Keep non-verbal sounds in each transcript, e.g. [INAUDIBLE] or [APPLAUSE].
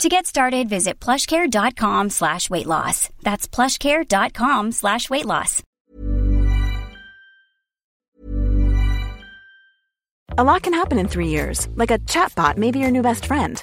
To get started, visit plushcare.com slash weight loss. That's plushcare.com slash weight loss. A lot can happen in three years, like a chatbot may be your new best friend.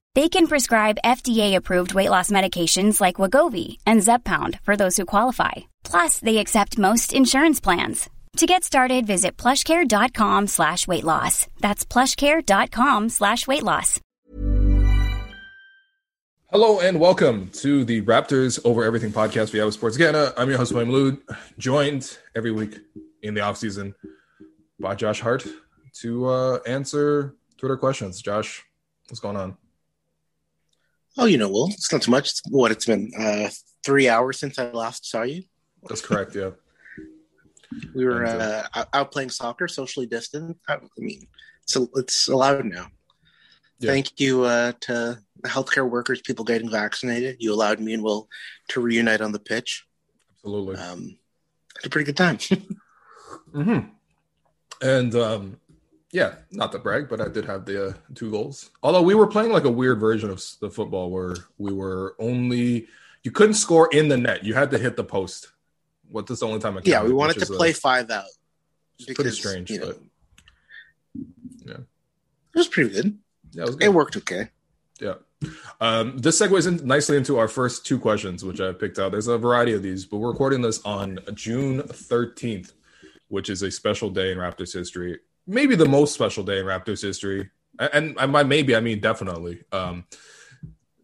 They can prescribe FDA-approved weight loss medications like Wegovy and Zepbound for those who qualify. Plus, they accept most insurance plans. To get started, visit plushcare.com slash weight loss. That's plushcare.com slash weight loss. Hello and welcome to the Raptors Over Everything podcast for Yahoo Sports Canada. I'm your host, William Lou, joined every week in the offseason by Josh Hart to uh, answer Twitter questions. Josh, what's going on? Oh, you know, well, it's not too much. It's, what it's been uh, three hours since I last saw you. That's correct. Yeah. [LAUGHS] We were uh, out playing soccer, socially distant. I mean, so it's allowed now. Yeah. Thank you uh, to the healthcare workers, people getting vaccinated. You allowed me and Will to reunite on the pitch. Absolutely. Um, had a pretty good time. [LAUGHS] mm-hmm. And um, yeah, not to brag, but I did have the uh, two goals. Although we were playing like a weird version of the football where we were only you couldn't score in the net; you had to hit the post. What this the only time I yeah, we wanted to play a, five out. Because, pretty strange, you know, but yeah, it was pretty good. Yeah, it, was good. it worked okay. Yeah. Um, this segues in nicely into our first two questions, which I picked out. There's a variety of these, but we're recording this on June 13th, which is a special day in Raptors history maybe the most special day in Raptors history, and, and by maybe I mean definitely. Um,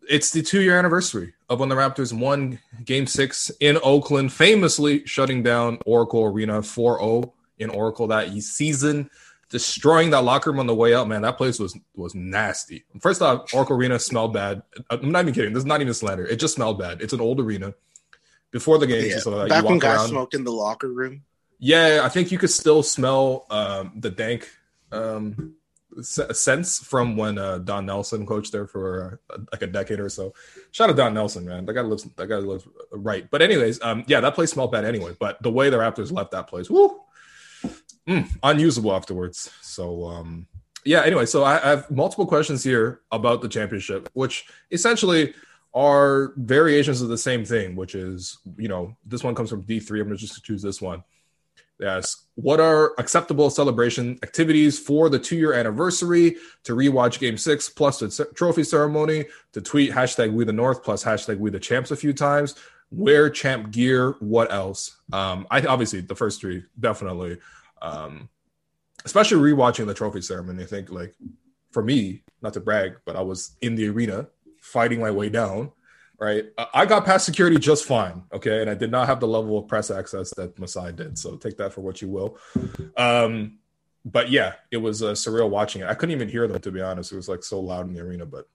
it's the two year anniversary of when the Raptors won Game Six in Oakland, famously shutting down Oracle Arena 4-0 in Oracle that season, destroying that locker room on the way out. Man, that place was was nasty. First off, Oracle Arena smelled bad. I'm not even kidding. This is not even slander. It just smelled bad. It's an old arena. Before the game, yeah. so back when guys around, smoked in the locker room. Yeah, I think you could still smell um, the dank um, sense from when uh, Don Nelson coached there for uh, like a decade or so. Shout out Don Nelson, man. That guy lives. That guy lives right. But anyways, um, yeah, that place smelled bad anyway. But the way the Raptors left that place, woo, mm, unusable afterwards. So um, yeah. Anyway, so I, I have multiple questions here about the championship, which essentially are variations of the same thing, which is you know this one comes from D three. I'm gonna just choose this one. Yes. What are acceptable celebration activities for the two year anniversary to rewatch game six plus the trophy ceremony, to tweet hashtag we the North plus hashtag we the champs a few times, wear champ gear, what else? Um, I obviously the first three, definitely. Um, especially rewatching the trophy ceremony. I think like for me, not to brag, but I was in the arena fighting my way down right? I got past security just fine, okay, and I did not have the level of press access that Masai did. So take that for what you will. Um, but yeah, it was uh, surreal watching it. I couldn't even hear them to be honest. It was like so loud in the arena, but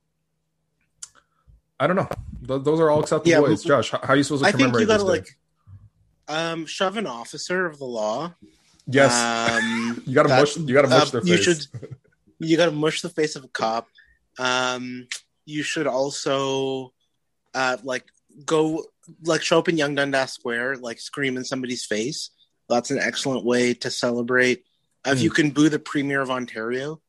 I don't know. Th- those are all acceptable yeah, ways. Josh, how, are you supposed to I commemorate think you gotta, like um, shove an officer of the law. Yes, um, [LAUGHS] you got to mush. You got to mush uh, their face. [LAUGHS] You should. You got to mush the face of a cop. Um, you should also uh, like go like show up in Yonge-Dundas Square, like scream in somebody's face. That's an excellent way to celebrate. Mm. If you hmm. can boo the Premier of Ontario,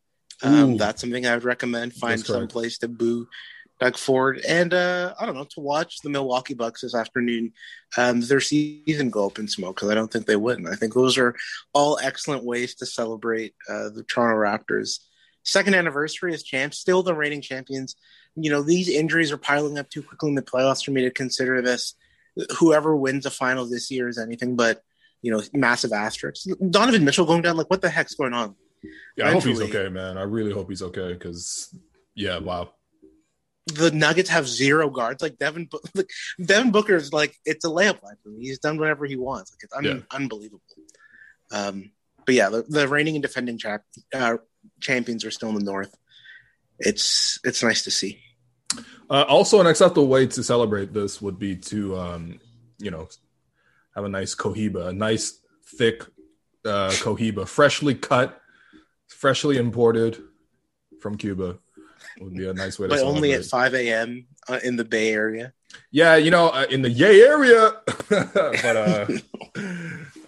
um, that's something I would recommend. Find some place to boo Doug Ford, and uh, I don't know to watch the Milwaukee Bucks this afternoon. Um, their season go up in smoke because I don't think they win. I think those are all excellent ways to celebrate uh, the Toronto Raptors' second anniversary as champs, still the reigning champions you know, these injuries are piling up too quickly in the playoffs for me to consider this. Whoever wins the final this year is anything but you know, massive asterisks. Donovan Mitchell going down, like what the heck's going on? Yeah, I hope he's okay, man. I really hope he's okay because, yeah, wow. The Nuggets have zero guards. Like Devin, [LAUGHS] like Devin Booker's like it's a layup line for me. He's done whatever he wants. Like it's un- yeah. unbelievable. Um, but yeah, the, the reigning and defending champ, uh, champions are still in the North. It's it's nice to see. Uh, also, an acceptable way to celebrate this would be to, um, you know, have a nice cohiba, a nice thick uh, cohiba, freshly cut, freshly imported from Cuba. Would be a nice way to. But only at five a.m. Uh, in the Bay Area. Yeah, you know, uh, in the Yay area, [LAUGHS] but uh,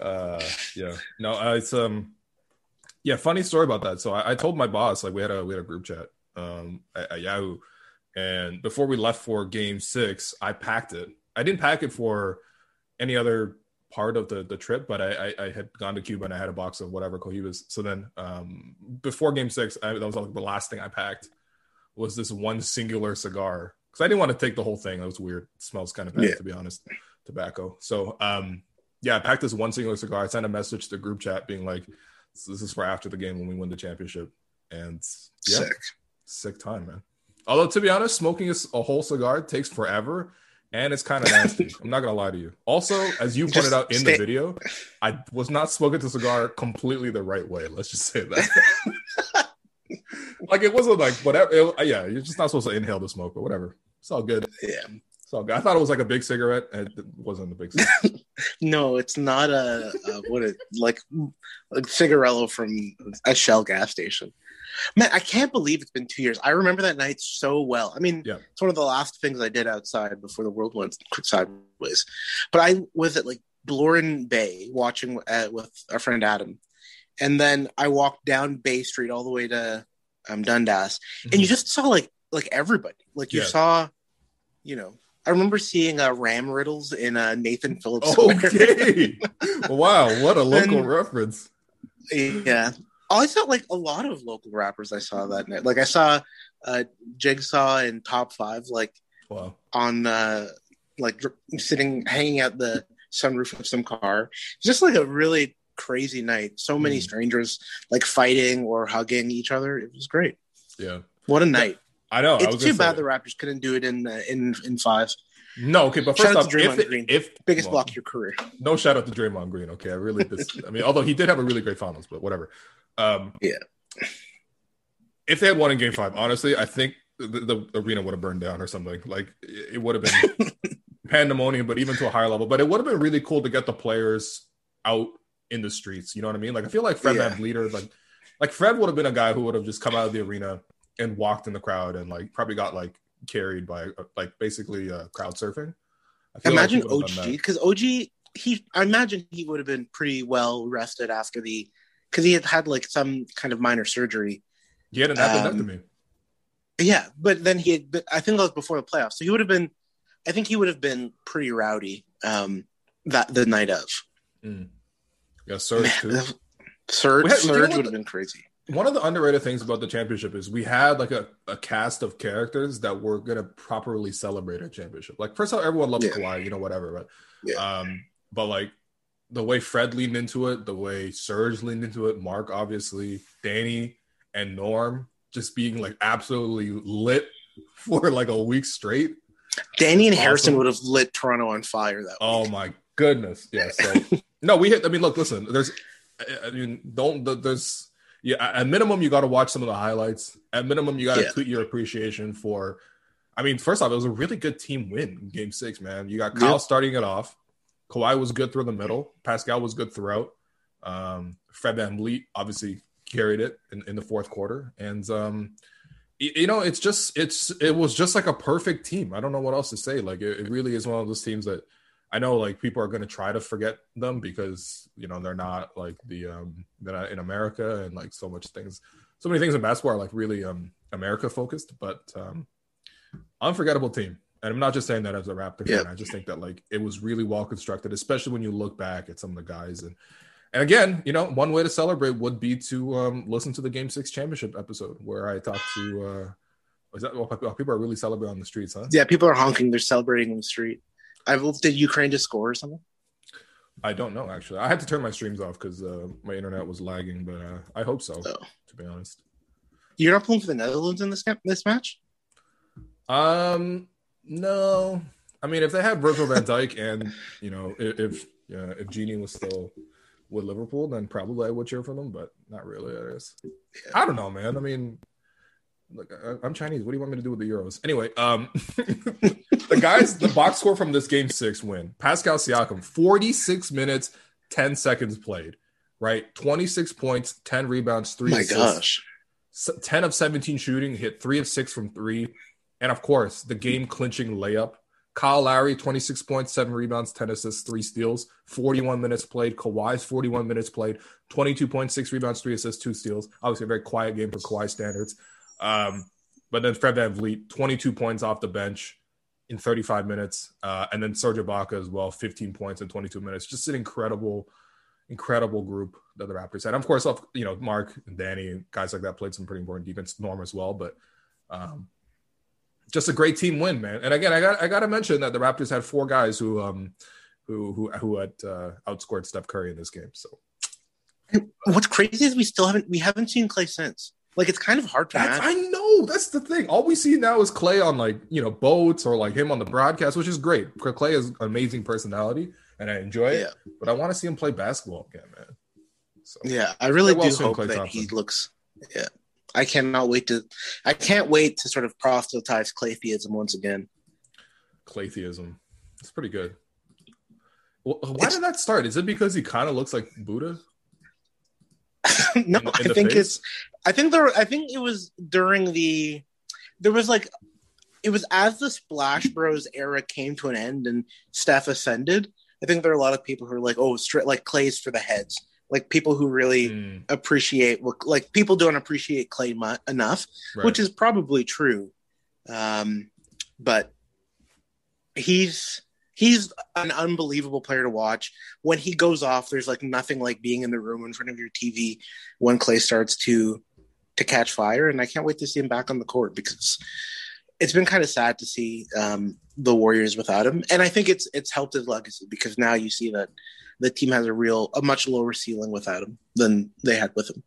[LAUGHS] uh, yeah, no, uh, it's um, yeah, funny story about that. So I, I, told my boss like we had a we had a group chat um at, at Yahoo, and before we left for Game Six, I packed it. I didn't pack it for any other part of the the trip, but I, I, I had gone to Cuba and I had a box of whatever cohibas. So then um, before Game Six, I, that was like the last thing I packed was this one singular cigar because I didn't want to take the whole thing. That was weird. It smells kind of bad yeah. to be honest, tobacco. So um, yeah, I packed this one singular cigar. I sent a message to the group chat being like, "This is for after the game when we win the championship." And yeah, sick, sick time, man. Although to be honest, smoking a whole cigar takes forever and it's kind of nasty. [LAUGHS] I'm not gonna lie to you. Also, as you pointed just out in stay- the video, I was not smoking the cigar completely the right way. Let's just say that. [LAUGHS] like it wasn't like whatever. It, yeah, you're just not supposed to inhale the smoke, but whatever. It's all good. Yeah, it's all good. I thought it was like a big cigarette, and it wasn't a big. cigarette. [LAUGHS] no, it's not a, a what it like a cigarello from a Shell gas station. Man, I can't believe it's been two years. I remember that night so well. I mean, yeah. it's one of the last things I did outside before the world went sideways. But I was at like Bloor and Bay watching uh, with our friend Adam, and then I walked down Bay Street all the way to um, Dundas, mm-hmm. and you just saw like like everybody. Like you yeah. saw, you know, I remember seeing uh, Ramriddlz in uh, Nathan Phillips. Okay, [LAUGHS] wow, what a local and, reference. Yeah, Oh, I saw like a lot of local rappers I saw that night. Like I saw uh Jigsaw in top five, like wow. on uh like sitting hanging out the sunroof of some car. Just like a really crazy night. So many mm. strangers like fighting or hugging each other. It was great. Yeah. What a night. I know. It's I too bad the Raptors couldn't do it in uh, in in five. No, okay, but first shout off, if, Green. if biggest well, block of your career. No shout out to Draymond Green. Okay, I really, this, I mean, although he did have a really great finals, but whatever. Um, yeah. If they had won in Game Five, honestly, I think the, the arena would have burned down or something. Like it would have been [LAUGHS] pandemonium, but even to a higher level. But it would have been really cool to get the players out in the streets. You know what I mean? Like I feel like Fred yeah. VanVleet, like like Fred would have been a guy who would have just come out of the arena and walked in the crowd and like probably got like carried by like basically uh, crowd surfing. Imagine like OG because OG he I imagine he would have been pretty well rested after the because he had had like some kind of minor surgery. He had an appendectomy. Um, yeah, but then he had. But I think that was before the playoffs, so he would have been. I think he would have been pretty rowdy um, that the night of. Mm. Yeah, Serge too. Serge, had, Serge would have been crazy. One of the underrated things about the championship is we had like a, a cast of characters that were gonna properly celebrate a championship. Like first of all, everyone loves yeah. Kawhi, you know, whatever, but yeah. um, but like the way Fred leaned into it, the way Serge leaned into it, Mark obviously, Danny and Norm just being like absolutely lit [LAUGHS] for like a week straight. Danny and awesome. Harrison would have lit Toronto on fire that Oh week. my goodness. Yeah. So [LAUGHS] no, we hit I mean, look, listen, there's I mean, don't there's yeah, at minimum you gotta watch some of the highlights. At minimum, you gotta yeah. tweet your appreciation for I mean, first off, it was a really good team win in game six, man. You got Kyle yeah. starting it off. Kawhi was good through the middle. Pascal was good throughout. Um, Fred VanVleet obviously carried it in, in the fourth quarter. And, um, you know, it's just, it's, it was just like a perfect team. I don't know what else to say. Like, it, it really is one of those teams that I know like people are going to try to forget them because, you know, they're not like the, um, they're not in America and like so much things, so many things in basketball are like really, um, America focused, but, um, unforgettable team and I'm not just saying that as a Raptor fan. I just think that like it was really well constructed, especially when you look back at some of the guys. And and again, you know, one way to celebrate would be to um, listen to the Game Six championship episode where I talked to. Uh, is that well, people are really celebrating on the streets, huh? Yeah, people are honking. They're celebrating on the street. I hope did Ukraine just score or something? I don't know actually. I had to turn my streams off because uh, my internet was lagging, but uh, I hope so. Oh. To be honest, you're not pulling for the Netherlands in this this match. Um, no. I mean, if they had Virgil Van Dijk [LAUGHS] and you know if if, uh, if Gini was still with Liverpool, then probably I would cheer for them, but not really. I guess. I don't know, man. I mean, look, I, am Chinese. What do you want me to do with the Euros? Anyway, um, [LAUGHS] the guys, the box score from this game six win. Pascal Siakam, 46 minutes, 10 seconds played. Right, 26 points, 10 rebounds, three. My assists, gosh, 10 of 17 shooting, hit three of six from three, and of course the game clinching layup. Kyle Lowry, 26 points, seven rebounds, 10 assists, three steals, 41 minutes played. Kawhi's 41 minutes played, 22 points, six rebounds, three assists, two steals. Obviously, a very quiet game for Kawhi standards. Um, but then Fred VanVleet, 22 points off the bench in 35 minutes. Uh, and then Serge Ibaka as well, 15 points in 22 minutes. Just an incredible, incredible group that the Raptors had. And of course, you know, Mark and Danny and guys like that played some pretty important defense, Norm as well. But um, just a great team win, man. And again, I got I got to mention that the Raptors had four guys who um who who who had uh, outscored Steph Curry in this game. So what's crazy is we still haven't we haven't seen Klay since. Like it's kind of hard to. I know that's the thing. All we see now is Klay on like you know boats or like him on the broadcast, which is great. Klay has amazing personality, and I enjoy it. Yeah. But I want to see him play basketball again, man. So, yeah, I really do hope Klay that Thompson. he looks. Yeah, I cannot wait to. I can't wait to sort of proselytize Klaytheism once again. Klaytheism, it's pretty good. Well, why it's, did that start? Is it because he kind of looks like Buddha? [LAUGHS] no, in, in I think face? it's. I think there. I think it was during the. There was like, it was as the Splash Bros era came to an end and Steph ascended. I think there are a lot of people who are like, "Oh, straight like Klay's for the heads." Like people who really mm. appreciate, like people don't appreciate Klay mu- enough, right. which is probably true. Um, but he's he's an unbelievable player to watch. When he goes off, there's like nothing like being in the room in front of your TV when Klay starts to to catch fire. And I can't wait to see him back on the court because it's been kind of sad to see um, the Warriors without him. And I think it's it's helped his legacy because now you see that the team has a real a much lower ceiling without him than they had with him.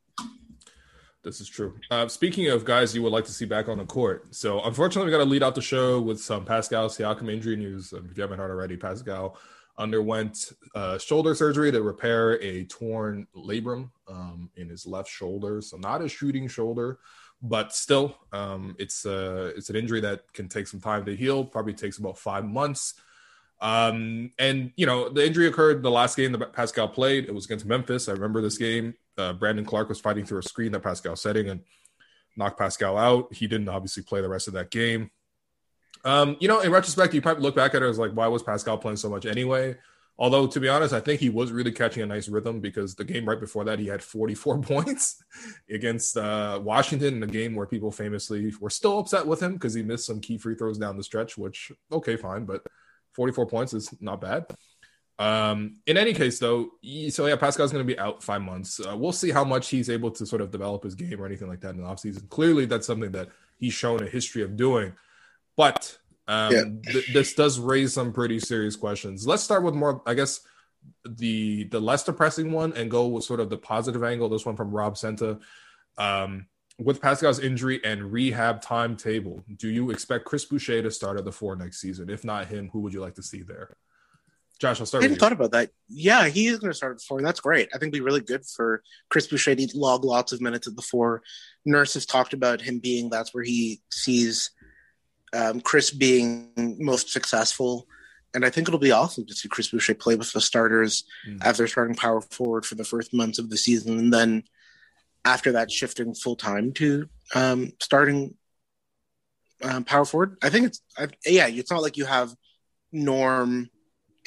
This is true. Uh, speaking of guys you would like to see back on the court, so unfortunately we got to lead out the show with some Pascal Siakam injury news. Um, if you haven't heard already, Pascal underwent uh, shoulder surgery to repair a torn labrum um, in his left shoulder. So not a shooting shoulder, but still, um, it's uh, it's an injury that can take some time to heal. Probably takes about five months. Um, and you know the injury occurred the last game that Pascal played. It was against Memphis. I remember this game uh, Brandon Clarke was fighting through a screen that Pascal setting and knocked Pascal out. He didn't obviously play the rest of that game. Um, you know, in retrospect, you probably look back at it as like, why was Pascal playing so much anyway? Although, to be honest, I think he was really catching a nice rhythm because the game right before that, he had 44 [LAUGHS] points against uh, Washington in a game where people famously were still upset with him because he missed some key free throws down the stretch, which, okay, fine, but 44 points is not bad. Um, in any case, though, so yeah, Pascal's going to be out five months. Uh, we'll see how much he's able to sort of develop his game or anything like that in the offseason. Clearly, that's something that he's shown a history of doing. But um, yeah. th- this does raise some pretty serious questions. Let's start with more, I guess, the the less depressing one and go with sort of the positive angle. This one from Rob Senta. Um, with Pascal's injury and rehab timetable, do you expect Chris Boucher to start at the four next season? If not him, who would you like to see there? Josh, I'll start. I hadn't thought about that. Yeah, he is going to start at four, that's great. I think it'd be really good for Chris Boucher to log lots of minutes at the four. Nurse has talked about him being that's where he sees um, Chris being most successful, and I think it'll be awesome to see Chris Boucher play with the starters mm. as they're starting power forward for the first months of the season, and then after that, shifting full time to um, starting um, power forward. I think it's I, yeah, it's not like you have Norm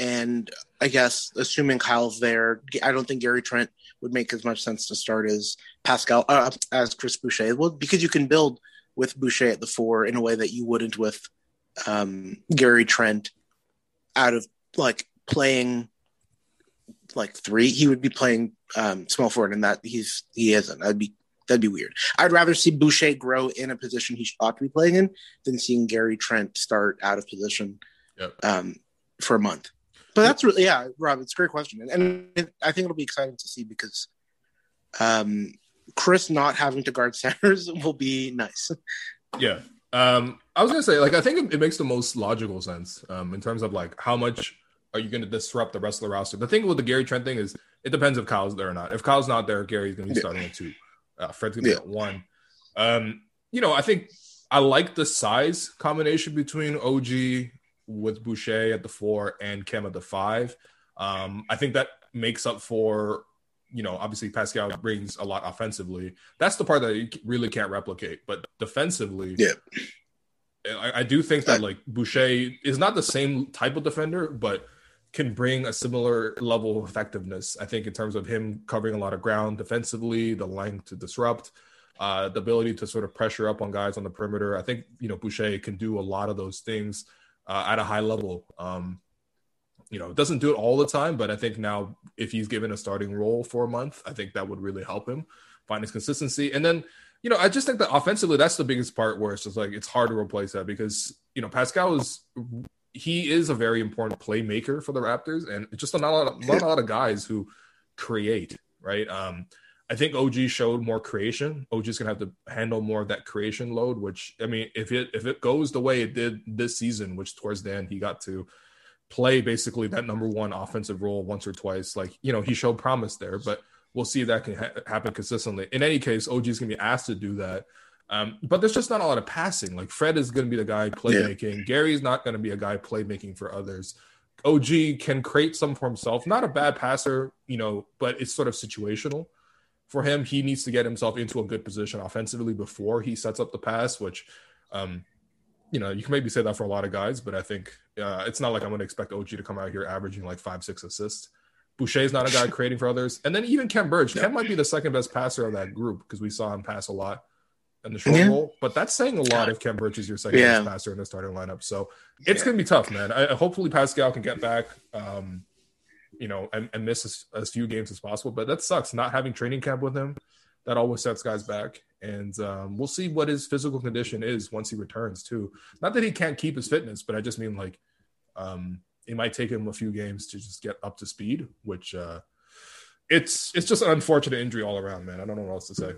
and I guess assuming Kyle's there, I don't think Gary Trent would make as much sense to start as Pascal uh, as Chris Boucher. Well, because you can build with Boucher at the four in a way that you wouldn't with um, Gary Trent out of like playing like three. He would be playing um, small forward, and that he's he isn't. That'd be that'd be weird. I'd rather see Boucher grow in a position he ought to be playing in than seeing Gary Trent start out of position yep. um, for a month. But that's really yeah, Rob. It's a great question, and, and it, I think it'll be exciting to see because um, Chris not having to guard [LAUGHS] centers will be nice. Yeah, um, I was gonna say like I think it, makes the most logical sense um, in terms of like how much are you going to disrupt the rest of the roster. The thing with the Gary Trent thing is it depends if Kyle's there or not. If Kyle's not there, Gary's going to be starting at two. Uh, Fred's going to be at one. Um, you know, I think I like the size combination between OG with Boucher at the four and Khem at the five. Um, I think that makes up for, you know, obviously Pascal brings a lot offensively. That's the part that you really can't replicate. But defensively, yeah. I, I do think that like Boucher is not the same type of defender, but can bring a similar level of effectiveness. I think in terms of him covering a lot of ground defensively, the length to disrupt, uh, the ability to sort of pressure up on guys on the perimeter. I think you know Boucher can do a lot of those things uh, at a high level. Um, you know, doesn't do it all the time, but I think now if he's given a starting role for a month, I think that would really help him find his consistency. And then, you know, I just think that offensively, that's the biggest part where it's just like it's hard to replace that because you know Pascal is he is a very important playmaker for the Raptors, and just not a lot of, not a lot of guys who create, right? Um, I think OG showed more creation. OG's gonna have to handle more of that creation load. Which I mean, if it if it goes the way it did this season, which towards the end he got to play basically that number one offensive role once or twice, like you know he showed promise there. But we'll see if that can ha- happen consistently. In any case, OG's gonna be asked to do that. Um, but there's just not a lot of passing. Like Fred is going to be the guy playmaking. Yeah. Gary's not going to be a guy playmaking for others. OG can create some for himself. Not a bad passer, you know, but it's sort of situational for him. He needs to get himself into a good position offensively before he sets up the pass, which, um, you know, you can maybe say that for a lot of guys, but I think uh, it's not like I'm going to expect OG to come out here averaging like five, six assists. Boucher's not a guy [LAUGHS] creating for others. And then even Birch. Yeah. Khem might be the second best passer of that group because we saw him pass a lot in the short yeah. role. But that's saying a lot if Khem Birch is your second yeah. passer in the starting lineup. So it's yeah. going to be tough, man. I, hopefully Pascal can get back, um, you know, and, and miss as, as, few games as possible. But that sucks not having training camp with him. That always sets guys back. And um, we'll see what his physical condition is once he returns, too. Not that he can't keep his fitness, but I just mean like um, it might take him a few games to just get up to speed, which uh, it's it's just an unfortunate injury all around, man. I don't know what else to say.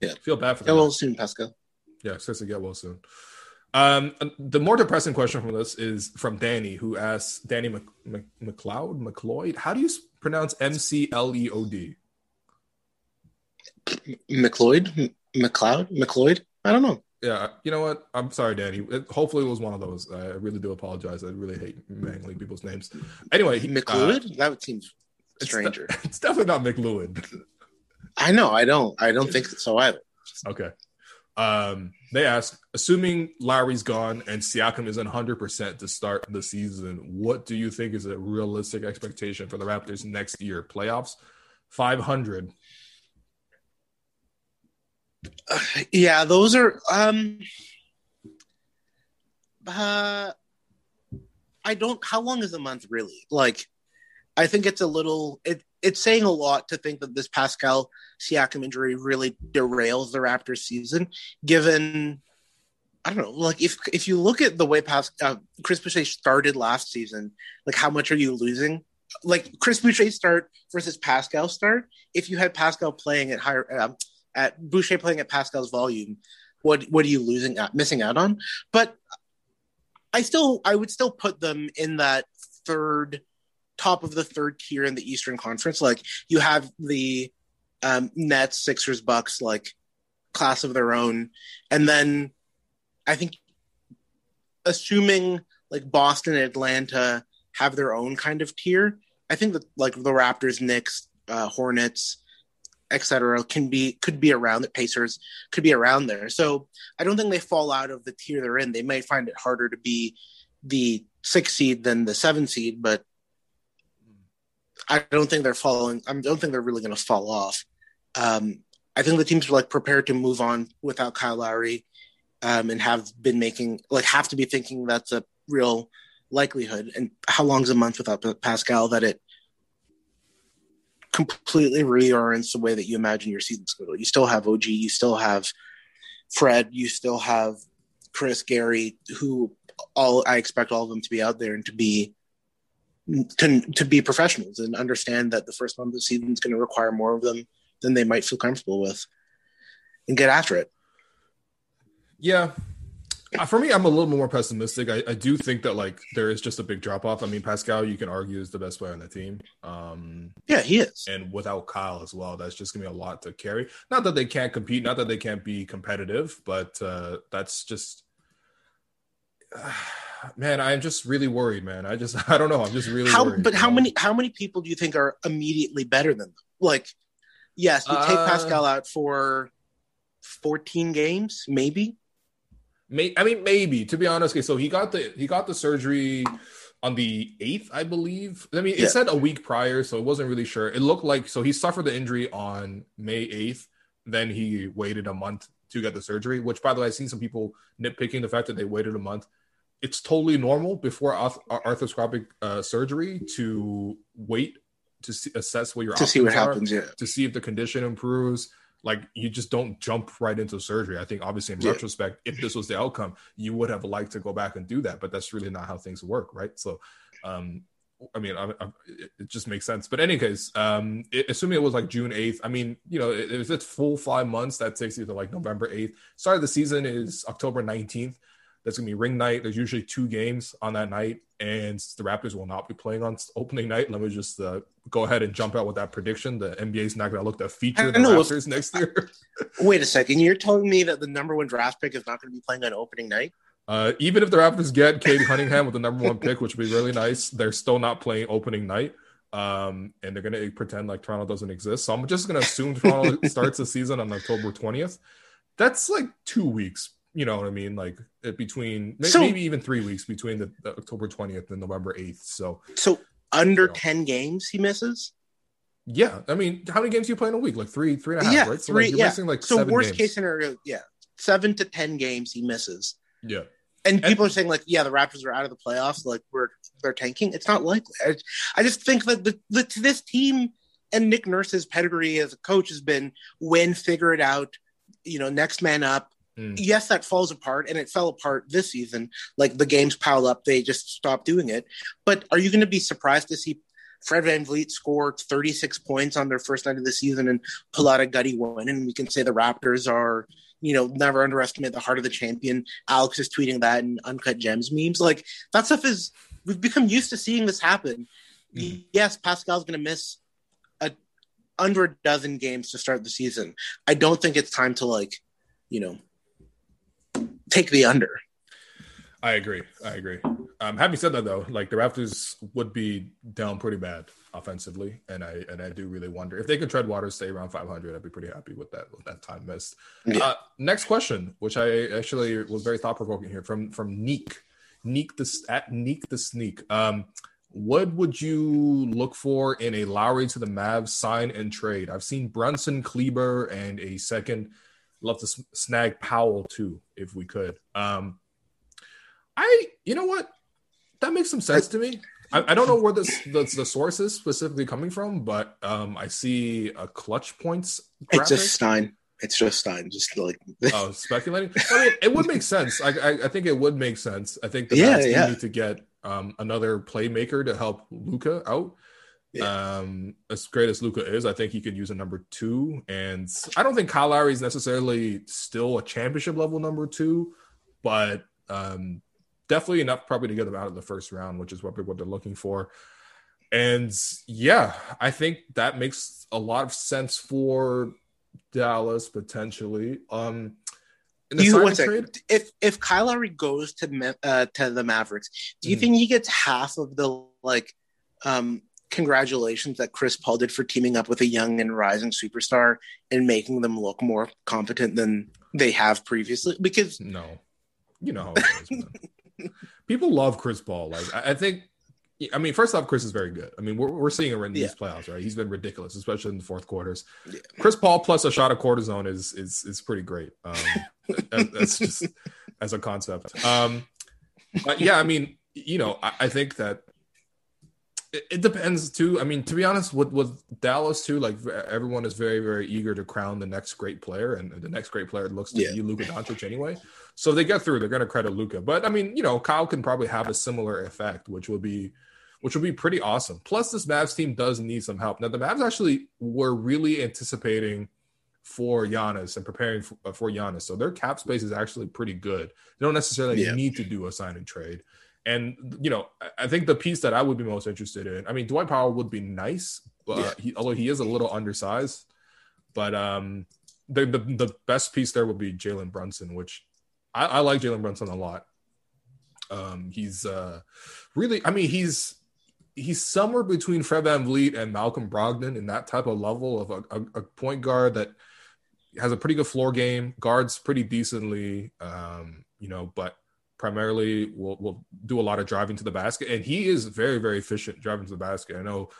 Yeah, feel bad for get well soon, Pascal. Yeah, seriously, get well soon. Um, the more depressing question from this is from Danny, who asks Danny Mc, Mc, McLeod, McLeod. How do you pronounce M C L E O D? McLeod, McLeod, McLeod. I don't know. Yeah, you know what? I'm sorry, Danny. It, hopefully, it was one of those. I really do apologize. I really hate mangling people's names. Anyway, McLeod. Uh, that seems stranger. It's, [LAUGHS] it's definitely not McLeod. I know. I don't. I don't think so either. Okay. Um, they ask, assuming Lowry's gone and Siakam is 100% to start the season, what do you think is a realistic expectation for the Raptors next year? Playoffs? 500. Uh, yeah, those are. um uh, I don't. How long is a month really? Like, I think it's a little. It it's saying a lot to think that this Pascal Siakam injury really derails the Raptors season, given I don't know, like if if you look at the way Pas- uh, Chris Boucher started last season, like how much are you losing? Like Chris Boucher start versus Pascal start. If you had Pascal playing at higher uh, at Boucher playing at Pascal's volume, what what are you losing at missing out on? But I still I would still put them in that third top of the third tier in the Eastern Conference. Like you have the um, Nets, Sixers, Bucks, like class of their own, and then I think assuming like Boston and Atlanta have their own kind of tier, I think that like the Raptors, Knicks, uh, Hornets, etc., can be could be around the Pacers could be around there. So I don't think they fall out of the tier they're in. They might find it harder to be the six seed than the seven seed, but I don't think they're following. I don't think they're really going to fall off. Um, I think the teams are like prepared to move on without Kyle Lowry, um, and have been making like have to be thinking that's a real likelihood. And how long's a month without Pascal that it completely reorients the way that you imagine your season's going to go. You still have OG, you still have Fred, you still have Chris, Gary, who all I expect all of them to be out there and to be to to be professionals and understand that the first month of the season is going to require more of them than they might feel comfortable with, and get after it. Yeah, uh, for me, I'm a little more pessimistic. I, I, do think that like there is just a big drop off. I mean, Pascal, you can argue is the best player on the team. Um, yeah, he is. And without Kyle as well, that's just gonna be a lot to carry. Not that they can't compete, not that they can't be competitive, but uh, that's just. Uh, man, I'm just really worried, man. I just [LAUGHS] I don't know. I'm just really how, worried, But how know? many how many people do you think are immediately better than them? Like, yes, you take uh, Pascal out for 14 games, maybe. May, I mean, maybe to be honest. Okay, so he got the he got the surgery on the eighth, I believe. I mean, it yeah. said a week prior, so it wasn't really sure. It looked like so he suffered the injury on May eighth. Then he waited a month to get the surgery. Which, by the way, I've seen some people nitpicking the fact that they waited a month. It's totally normal before arthroscopic uh, surgery to wait to see, assess what your to see what are, happens, yeah, to see if the condition improves like you just don't jump right into surgery. I think obviously in yeah. retrospect, if this was the outcome, you would have liked to go back and do that, but that's really not how things work, right? So, um, I mean, I, I, it just makes sense. But any case, um, it, assuming it was like June eighth, I mean, you know, if it's full five months, that takes you to like November eighth. Start of the season is October nineteenth. That's gonna be ring night. There's usually two games on that night, and the Raptors will not be playing on opening night. Let me just uh, go ahead and jump out with that prediction. The NBA is not gonna look to feature the Raptors next year. [LAUGHS] Wait a second, you're telling me that the number one draft pick is not gonna be playing on opening night? Uh, even if the Raptors get Cade Cunningham with the number one pick, which would be really nice, they're still not playing opening night. Um, and they're gonna pretend like Toronto doesn't exist. So I'm just gonna assume Toronto [LAUGHS] starts the season on October 20th. That's like two weeks you know what I mean? Like between so, maybe even three weeks between the, the, October 20th and November 8th. So, so under you know. 10 games he misses. Yeah, I mean, how many games do you play in a week? Like three, three and a half, yeah, right? So three, like you're yeah. missing like so worst games. case scenario, yeah, seven to ten games he misses. Yeah, and, and people are saying like, yeah, the Raptors are out of the playoffs, like we're they're tanking. It's not likely. I, I just think that the, the this team and Nick Nurse's pedigree as a coach has been win, figure it out, you know, next man up, Mm. Yes, that falls apart, and it fell apart this season. Like the games pile up, they just stop doing it. But are you going to be surprised to see Fred Van VanVleet score 36 points on their first night of the season and pull out a gutty win? And we can say the Raptors are, you know, never underestimate the heart of the champion. Alex is tweeting that in Uncut Gems memes. Like that stuff is, we've become used to seeing this happen. Mm. Yes, Pascal's going to miss a under a dozen games to start the season. I don't think it's time to like, you know, take the under. I agree. I agree. Um, having said that, though, like the Raptors would be down pretty bad offensively, and I and I do really wonder if they could tread water, stay around 500. I'd be pretty happy with that with that time missed. Yeah. Uh, next question, which I actually was very thought provoking here from from Neek, Neek the at Neek the Sneak. Um, what would you look for in a Lowry to the Mavs sign and trade? I've seen Brunson, Kleber, and a second love to snag Powell too, if we could. Um, I, you know what, that makes some sense to me. I, I don't know where this the, the source is specifically coming from, but um, I see a ClutchPoints. Graphic. It's just Stein. It's just Stein. Just like oh, speculating. I mean, it would make sense. I, I, I think it would make sense. I think the yeah, yeah. need to get um, another playmaker to help Luka out. Yeah. Um, as great as Luka is, I think he could use a number two. And I don't think Kyle Lowry is necessarily still a championship level number two, but um, definitely enough probably to get them out of the first round, which is what, what they're looking for. And yeah, I think that makes a lot of sense for Dallas potentially. Um, you one second. If if Kyle Lowry goes to uh, to the Mavericks, do you mm think he gets half of the like um congratulations that Chris Paul did for teaming up with a young and rising superstar and making them look more competent than they have previously. Because no, you know how it is. [LAUGHS] People love Chris Paul. Like I, I, think. I mean, first off, Chris is very good. I mean, we're, we're seeing it in these yeah. playoffs, right? He's been ridiculous, especially in the fourth quarters. Yeah. Chris Paul plus a shot of cortisone is is is pretty great. Um, [LAUGHS] that's just as a concept. Um, but yeah, I mean, you know, I, I think that it, it, depends too. I mean, to be honest, with with Dallas too, like everyone is very very eager to crown the next great player, and the next great player looks to yeah. be Luka Doncic anyway. So they get through. They're going to credit Luka, but I mean, you know, Kyle can probably have a similar effect, which will be which would be pretty awesome. Plus, this Mavs team does need some help. Now, the Mavs actually were really anticipating for Giannis and preparing for, uh, for Giannis, so their cap space is actually pretty good. They don't necessarily yeah. need to do a sign and trade. And you know, I think the piece that I would be most interested in, I mean, Dwight Powell would be nice, he, although he is a little undersized, but um, the the, the best piece there would be Jalen Brunson, which I, I like Jalen Brunson a lot. Um, he's uh, really, I mean, he's he's somewhere between Fred Van VanVleet and Malcolm Brogdon in that type of level of a, a, a point guard that has a pretty good floor game, guards pretty decently, um, you know, but primarily will will do a lot of driving to the basket, and he is very very efficient driving to the basket. I know,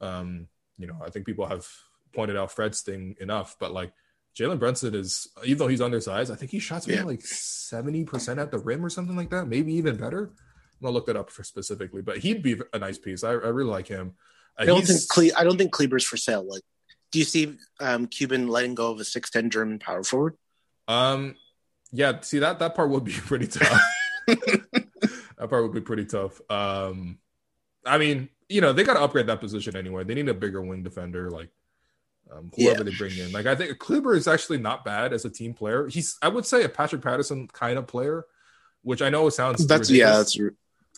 um, you know, I think people have pointed out Fred's thing enough, but like Jalen Brunson is, even though he's undersized, I think he shot yeah. like seventy percent at the rim or something like that, maybe even better. I'm gonna look that up for specifically, but he'd be a nice piece. I, I really like him. Uh, I don't think Cle- I don't think Kleber's for sale. Like, do you see um, Cuban letting go of a six ten German power forward? Um, yeah. See that that part would be [LAUGHS] pretty tough. [LAUGHS] that part would be pretty tough. Um, I mean, you know, they got to upgrade that position anyway. They need a bigger wing defender, like um, whoever yeah. they bring in. Like I think Kleber is actually not bad as a team player. He's, I would say, a Patrick Patterson kind of player, which I know sounds. That's yeah, that's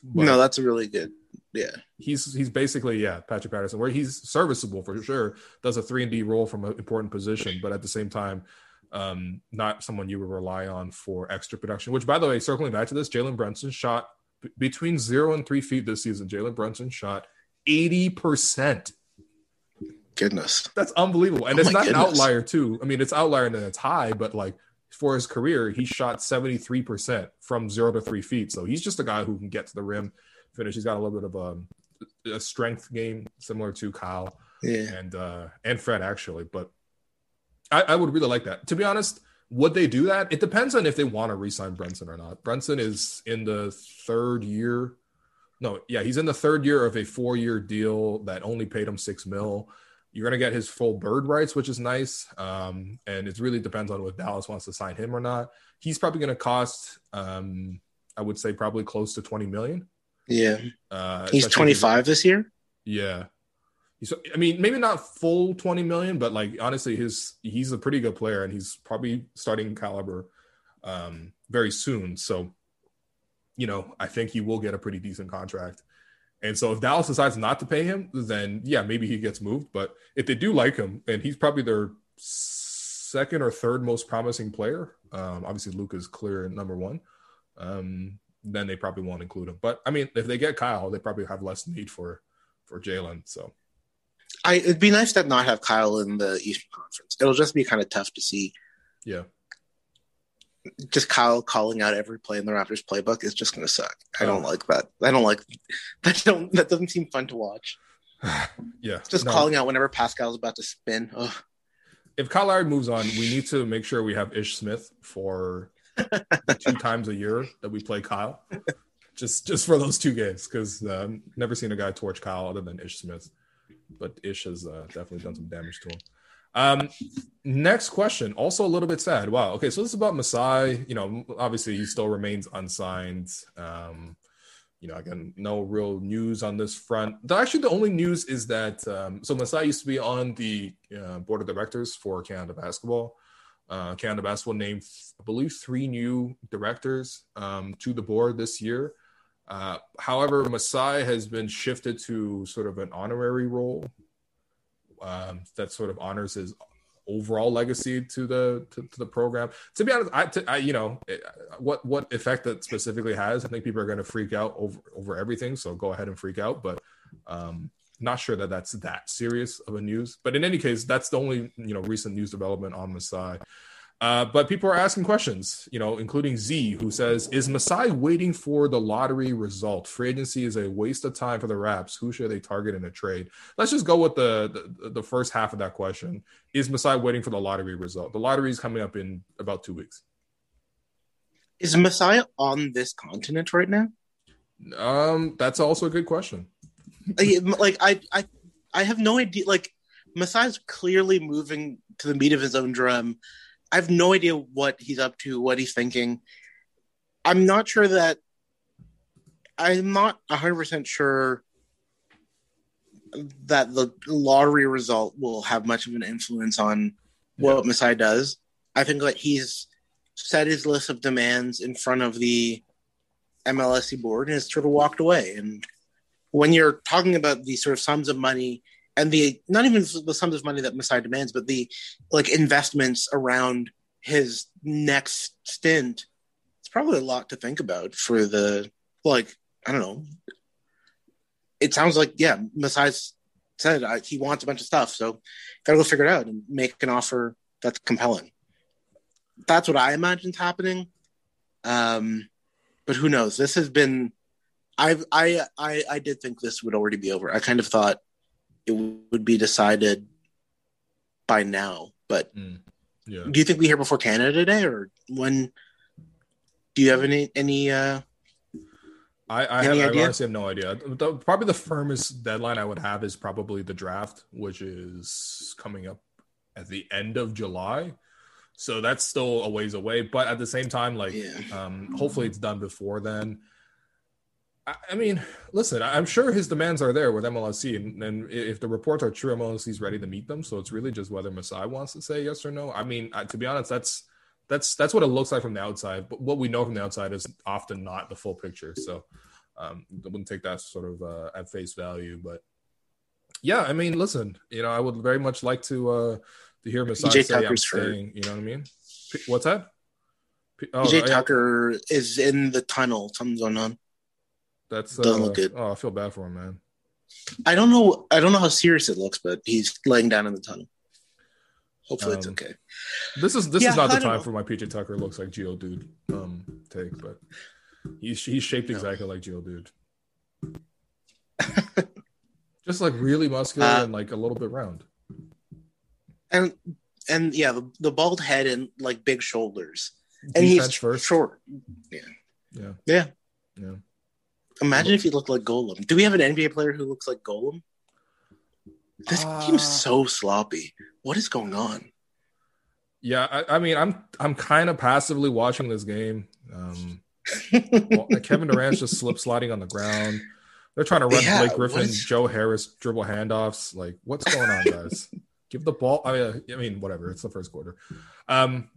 no, that's a really good. Yeah, he's he's basically yeah Patrick Patterson, where he's serviceable for sure. Does a three and D role from an important position, but at the same time, um, not someone you would rely on for extra production. Which, by the way, circling back to this, Jalen Brunson shot b- between zero and three feet this season. Jalen Brunson shot eighty percent. Goodness, that's unbelievable, and oh it's not goodness. an outlier too. I mean, it's outlier and it's high, but like for his career, he shot seventy three percent from zero to three feet. So he's just a guy who can get to the rim, finish. He's got a little bit of a, a strength game similar to Kyle yeah. and uh, and Fred actually, but I, I, would really like that. To be honest, would they do that? It depends on if they want to re-sign Brunson or not. Brunson is in the third year. No, yeah, he's in the third year of a four-year deal that only paid him six mil. You're gonna get his full bird rights, which is nice. Um, and it really depends on what Dallas wants to sign him or not. He's probably gonna cost, um, I would say, probably close to 20 million. Yeah, uh, he's 25 this year. Yeah, He's, I mean, maybe not full 20 million, but like honestly, his he's a pretty good player and he's probably starting caliber um, very soon. So, you know, I think he will get a pretty decent contract. And so if Dallas decides not to pay him, then yeah, maybe he gets moved. But if they do like him, and he's probably their second or third most promising player, um, obviously Luke is clear number one. Um, then they probably won't include him. But I mean, if they get Kyle, they probably have less need for for Jalen. So I it'd be nice to not have Kyle in the Eastern Conference. It'll just be kind of tough to see. Yeah. Just Kyle calling out every play in the Raptors playbook is just going to suck. I don't oh. like that. I don't like that. Don't that doesn't seem fun to watch. [SIGHS] yeah, just no. calling out whenever Pascal's about to spin. Ugh. If Kyle Lowry moves on, we need to make sure we have Ish Smith for two [LAUGHS] times a year that we play Kyle. Just just for those two games, because I've um, never seen a guy torch Kyle other than Ish Smith but Ish has uh, definitely done some damage to him. Um, next question, also a little bit sad. Wow. Okay, so this is about Masai. You know, obviously he still remains unsigned. Um, you know, again, no real news on this front. The, actually, the only news is that um, so Masai used to be on the uh, board of directors for Canada Basketball. Uh, Canada Basketball named, I believe, three new directors um, to the board this year. Uh, however, Masai has been shifted to sort of an honorary role um, that sort of honors his overall legacy to the to, to the program. To be honest, I, to, I, you know it, what what effect that specifically has. I think people are going to freak out over over everything. So go ahead and freak out, but um, not sure that that's that serious of a news. But in any case, that's the only you know recent news development on Masai. Uh, but people are asking questions, you know, including Z, who says, "Is Masai waiting for the lottery result? Free agency is a waste of time for the Raps. Who should they target in a trade?" Let's just go with the the, the first half of that question. Is Masai waiting for the lottery result? The lottery is coming up in about two weeks. Is Masai on this continent right now? Um, that's also a good question. [LAUGHS] like I, I, I have no idea. Like Masai's clearly moving to the beat of his own drum I have no idea what he's up to, what he's thinking. I'm not sure that I'm not 100% sure that the lottery result will have much of an influence on what yeah. Masai does. I think that he's set his list of demands in front of the MLSE board and has sort of walked away. And when you're talking about these sort of sums of money and the not even the sums of money that Masai demands, but the like investments around his next stint, it's probably a lot to think about for the like I don't know. It sounds like yeah, Masai's said he wants a bunch of stuff, so gotta go figure it out and make an offer that's compelling. That's what I imagined happening. Um, but who knows? This has been. I I I I did think this would already be over. I kind of thought it would be decided by now. But mm, yeah. do you think we hear before Canada Day, or when? Do you have any any? uh I I, have, I honestly have no idea. The, probably the firmest deadline I would have is probably the draft, which is coming up at the end of July. So that's still a ways away. But at the same time, like, yeah. um, hopefully it's done before then. I mean, listen, I'm sure his demands are there with MLSE, and, and, if the reports are true, MLSE is ready to meet them. So it's really just whether Masai wants to say yes or no. I mean, to be honest, that's that's that's what it looks like from the outside. But what we know from the outside is often not the full picture. So um, I wouldn't take that sort of uh, at face value. But yeah, I mean, listen, you know, I would very much like to uh, to hear Masai say Tucker's I'm staying. You know what I mean? What's that? Oh, PJ Tucker is in the tunnel. Something's going on. That's doesn't uh, look good. Oh, I feel bad for him, man. I don't know. I don't know how serious it looks, but he's laying down in the tunnel. Hopefully, um, it's okay. This is this yeah, is not the time know. for my PJ Tucker looks like Geodude um take, but he's he's shaped exactly no. like Geodude. [LAUGHS] Just like really muscular uh, and like a little bit round. And and yeah, the, the bald head and like big shoulders. and he's first. short. Yeah. Yeah. Yeah. Yeah. Imagine if he looked like Golem. Do we have an NBA player who looks like Golem? This uh, team's so sloppy. What is going on? Yeah, I, I mean, I'm I'm kind of passively watching this game. Um, well, [LAUGHS] Kevin Durant's just slip sliding on the ground. They're trying to run yeah, Blake Griffin, Joe Harris dribble handoffs. Like, what's going on, guys? [LAUGHS] Give the ball. I mean, I mean, whatever. It's the first quarter. Um,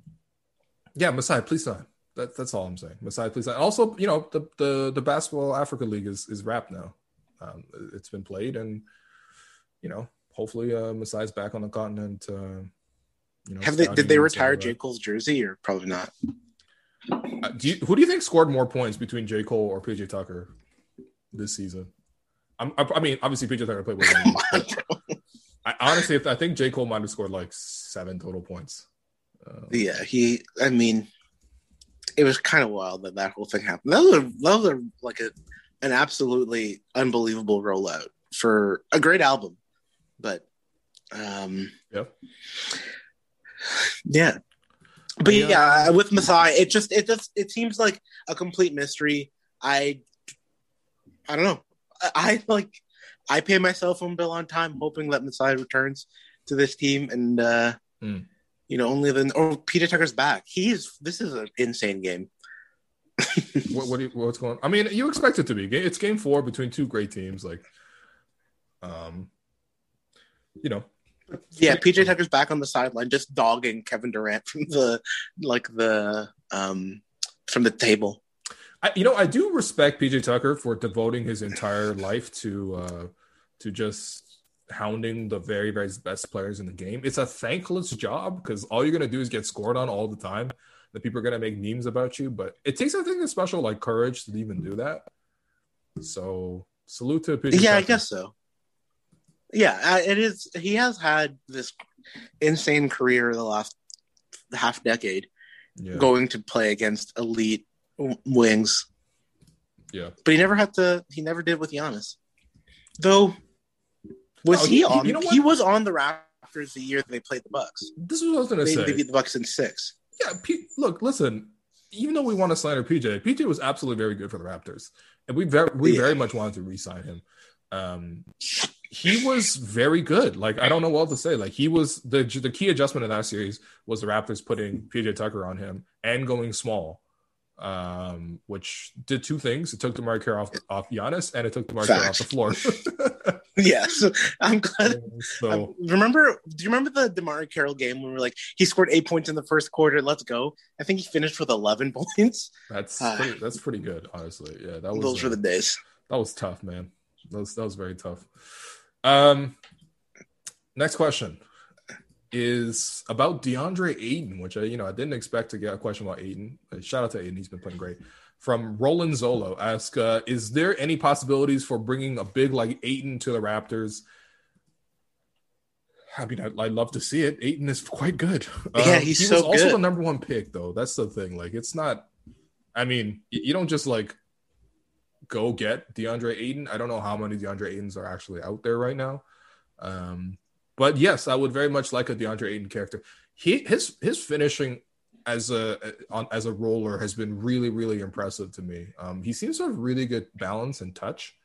yeah, Masai, please sign. That, that's all I'm saying. Masai, please. Also, you know, the the the basketball Africa League is is wrapped now. Um, it's been played, and you know, hopefully, uh, Masai's back on the continent. Uh, you know, have they did they retire J Cole's jersey or probably not? Uh, do you, who do you think scored more points between J Cole or PJ Tucker this season? I'm, I, I mean, obviously PJ Tucker played with. [LAUGHS] I honestly, I think J Cole might have scored like seven total points. Um, yeah, he. I mean, it was kind of wild that that whole thing happened. That was, a, that was a, like a, an absolutely unbelievable rollout for a great album, but um, yeah, [SIGHS] yeah. But yeah, yeah, with Masai, it just it just it seems like a complete mystery. I I don't know. I, I like I pay my cell phone bill on time, hoping that Masai returns to this team, and uh, mm. You know, only then. Oh, Peter Tucker's back. He's this is an insane game. [LAUGHS] what, what you, what's going? on? I mean, you expect it to be. It's game four between two great teams. Like, um, you know, yeah, PJ Tucker's back on the sideline, just dogging Kevin Durant from the like the um from the table. I, you know, I do respect PJ Tucker for devoting his entire life to uh, to just hounding the very very best players in the game. It's a thankless job because all you're gonna do is get scored on all the time. That people are gonna make memes about you, but it takes I think a special like courage to even do that. So salute to PJ. Yeah. I guess so. Yeah, it is. He has had this insane career the last half decade, yeah. going to play against elite wings. Yeah, but he never had to. He never did with Giannis, though. Was oh, he, he, on? You know he was on the Raptors the year they played the Bucks. This is what I was going to say. They beat the Bucks in six. Yeah, P- look, listen. Even though we want to slander PJ, PJ was absolutely very good for the Raptors, and we very we yeah. very much wanted to re-sign him. Um, he was very good. Like I don't know what to say. Like he was the the key adjustment in that series was the Raptors putting PJ Tucker on him and going small um, which did two things. It took the Carroll off, off Giannis, and it took the Carroll off the floor. [LAUGHS] [LAUGHS] [LAUGHS] yes, I'm glad. So, um, remember, do you remember the DeMarre Carroll game when we were like, he scored eight points in the first quarter? Let's go. I think he finished with 11 [LAUGHS] points. That's uh, pretty, that's pretty good, honestly. Yeah, that was those uh, were the days. That was tough, man. That was that was very tough. Um, next question is about DeAndre Ayton, which I you know I didn't expect to get a question about Ayton. Shout out to Ayton, he's been playing great from Roland Zolo ask, uh, is there any possibilities for bringing a big like Ayton to the Raptors? I mean, I'd, I'd love to see it. Ayton is quite good. [LAUGHS] Yeah, um, he's he so was also good. the number one pick, though. That's the thing. Like, it's not. I mean, you don't just like go get DeAndre Ayton. I don't know how many DeAndre Aytons are actually out there right now. Um, but yes, I would very much like a DeAndre Ayton character. He his his finishing as a on as a roller has been really really impressive to me. Um, he seems to have really good balance and touch,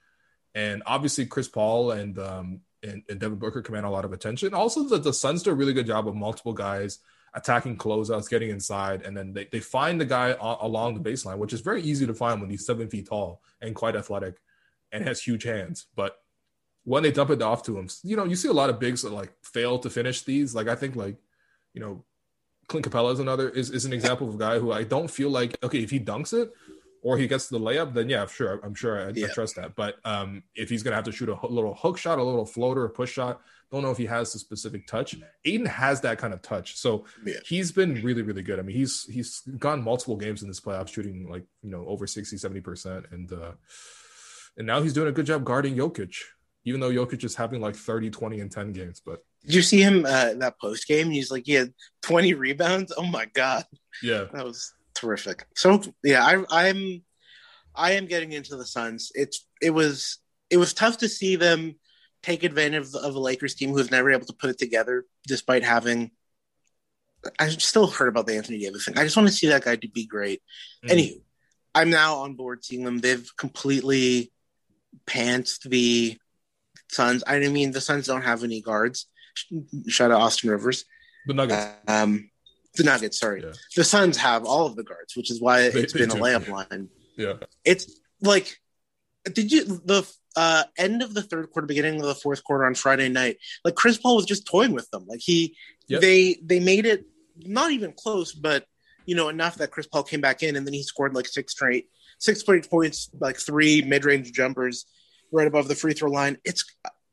and obviously Chris Paul and um, and, and Devin Booker command a lot of attention. Also, the, the Suns do a really good job of multiple guys attacking closeouts, getting inside, and then they, they find the guy a- along the baseline, which is very easy to find when he's seven feet tall and quite athletic and has huge hands. But when they dump it off to him, you know, you see a lot of bigs that like fail to finish these. Like I think like, you know, Clint Capela is another is, is an example of a guy who I don't feel like okay if he dunks it or he gets the layup then yeah sure I'm sure I, yeah. I trust that but um, if he's gonna have to shoot a little hook shot a little floater a push shot don't know if he has the specific touch Ayton has that kind of touch so yeah. he's been really really good I mean he's he's gone multiple games in this playoff shooting like you know over 60 70 percent and uh and now he's doing a good job guarding Jokic even though Jokic is having like 30 20 and 10 games but did you see him uh, that post game? He's like, he had 20 rebounds. Oh my god. Yeah, that was terrific. So yeah, I, I'm I am getting into the Suns. It's it was it was tough to see them take advantage of, of a Lakers team who was never able to put it together, despite having. I still heard about the Anthony Davis thing. I just want to see that guy to be great. Mm. Anywho, I'm now on board seeing them. They've completely pantsed the Suns. I mean, the Suns don't have any guards. Shout out Austin Rivers. The Nuggets. Um, the Nuggets. Sorry, yeah. the Suns have all of the guards, which is why they, it's been do. a layup line. Yeah, it's like, did you the uh, end of the third quarter, beginning of the fourth quarter on Friday night? Like Chris Paul was just toying with them. Like he, yep. they they made it not even close, but you know enough that Chris Paul came back in, and then he scored like six straight, six straight points, like three mid range jumpers right above the free throw line. It's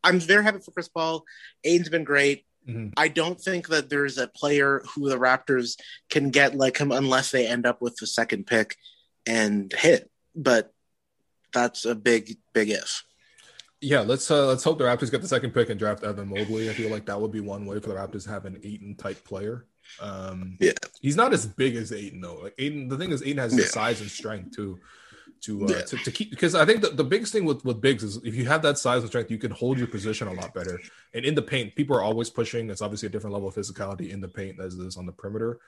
I'm very happy for Chris Paul. Ayton's been great. Mm-hmm. I don't think that there's a player who the Raptors can get like him unless they end up with the second pick and hit. But that's a big, big if. Yeah, let's uh, let's hope the Raptors get the second pick and draft Evan Mobley. I feel like that would be one way for the Raptors to have an Ayton type player. Um, yeah, he's not as big as Ayton though. Like Ayton, the thing is, Ayton has yeah. the size and strength too to, uh, yeah. to, to keep because I think the, the biggest thing with with bigs is if you have that size and strength, you can hold your position a lot better. And in the paint, people are always pushing. It's obviously a different level of physicality in the paint as it is on the perimeter.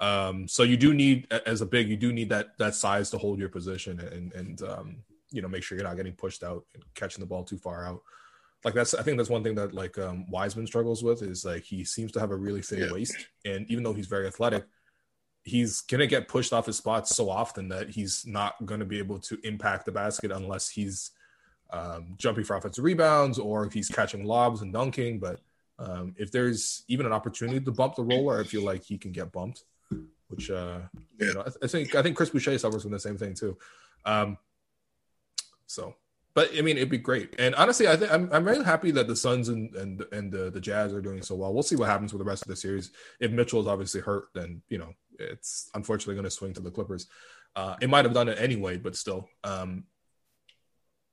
Um, so you do need as a big, you do need that that size to hold your position and and um, you know make sure you're not getting pushed out and catching the ball too far out. Like that's I think that's one thing that like um, Wiseman struggles with is like he seems to have a really thin yeah. waist, and even though he's very athletic, he's going to get pushed off his spots so often that he's not going to be able to impact the basket unless he's um, jumping for offensive rebounds or if he's catching lobs and dunking. But um, if there's even an opportunity to bump the roller, I feel like he can get bumped. Which uh, you know, I, I, think I think Chris Boucher suffers from the same thing too. Um, so, but I mean, it'd be great. And honestly, I think I'm I'm very happy that the Suns and and and the, the Jazz are doing so well. We'll see what happens with the rest of the series. If Mitchell is obviously hurt, then you know it's unfortunately going to swing to the Clippers. Uh, it might have done it anyway, but still. Um,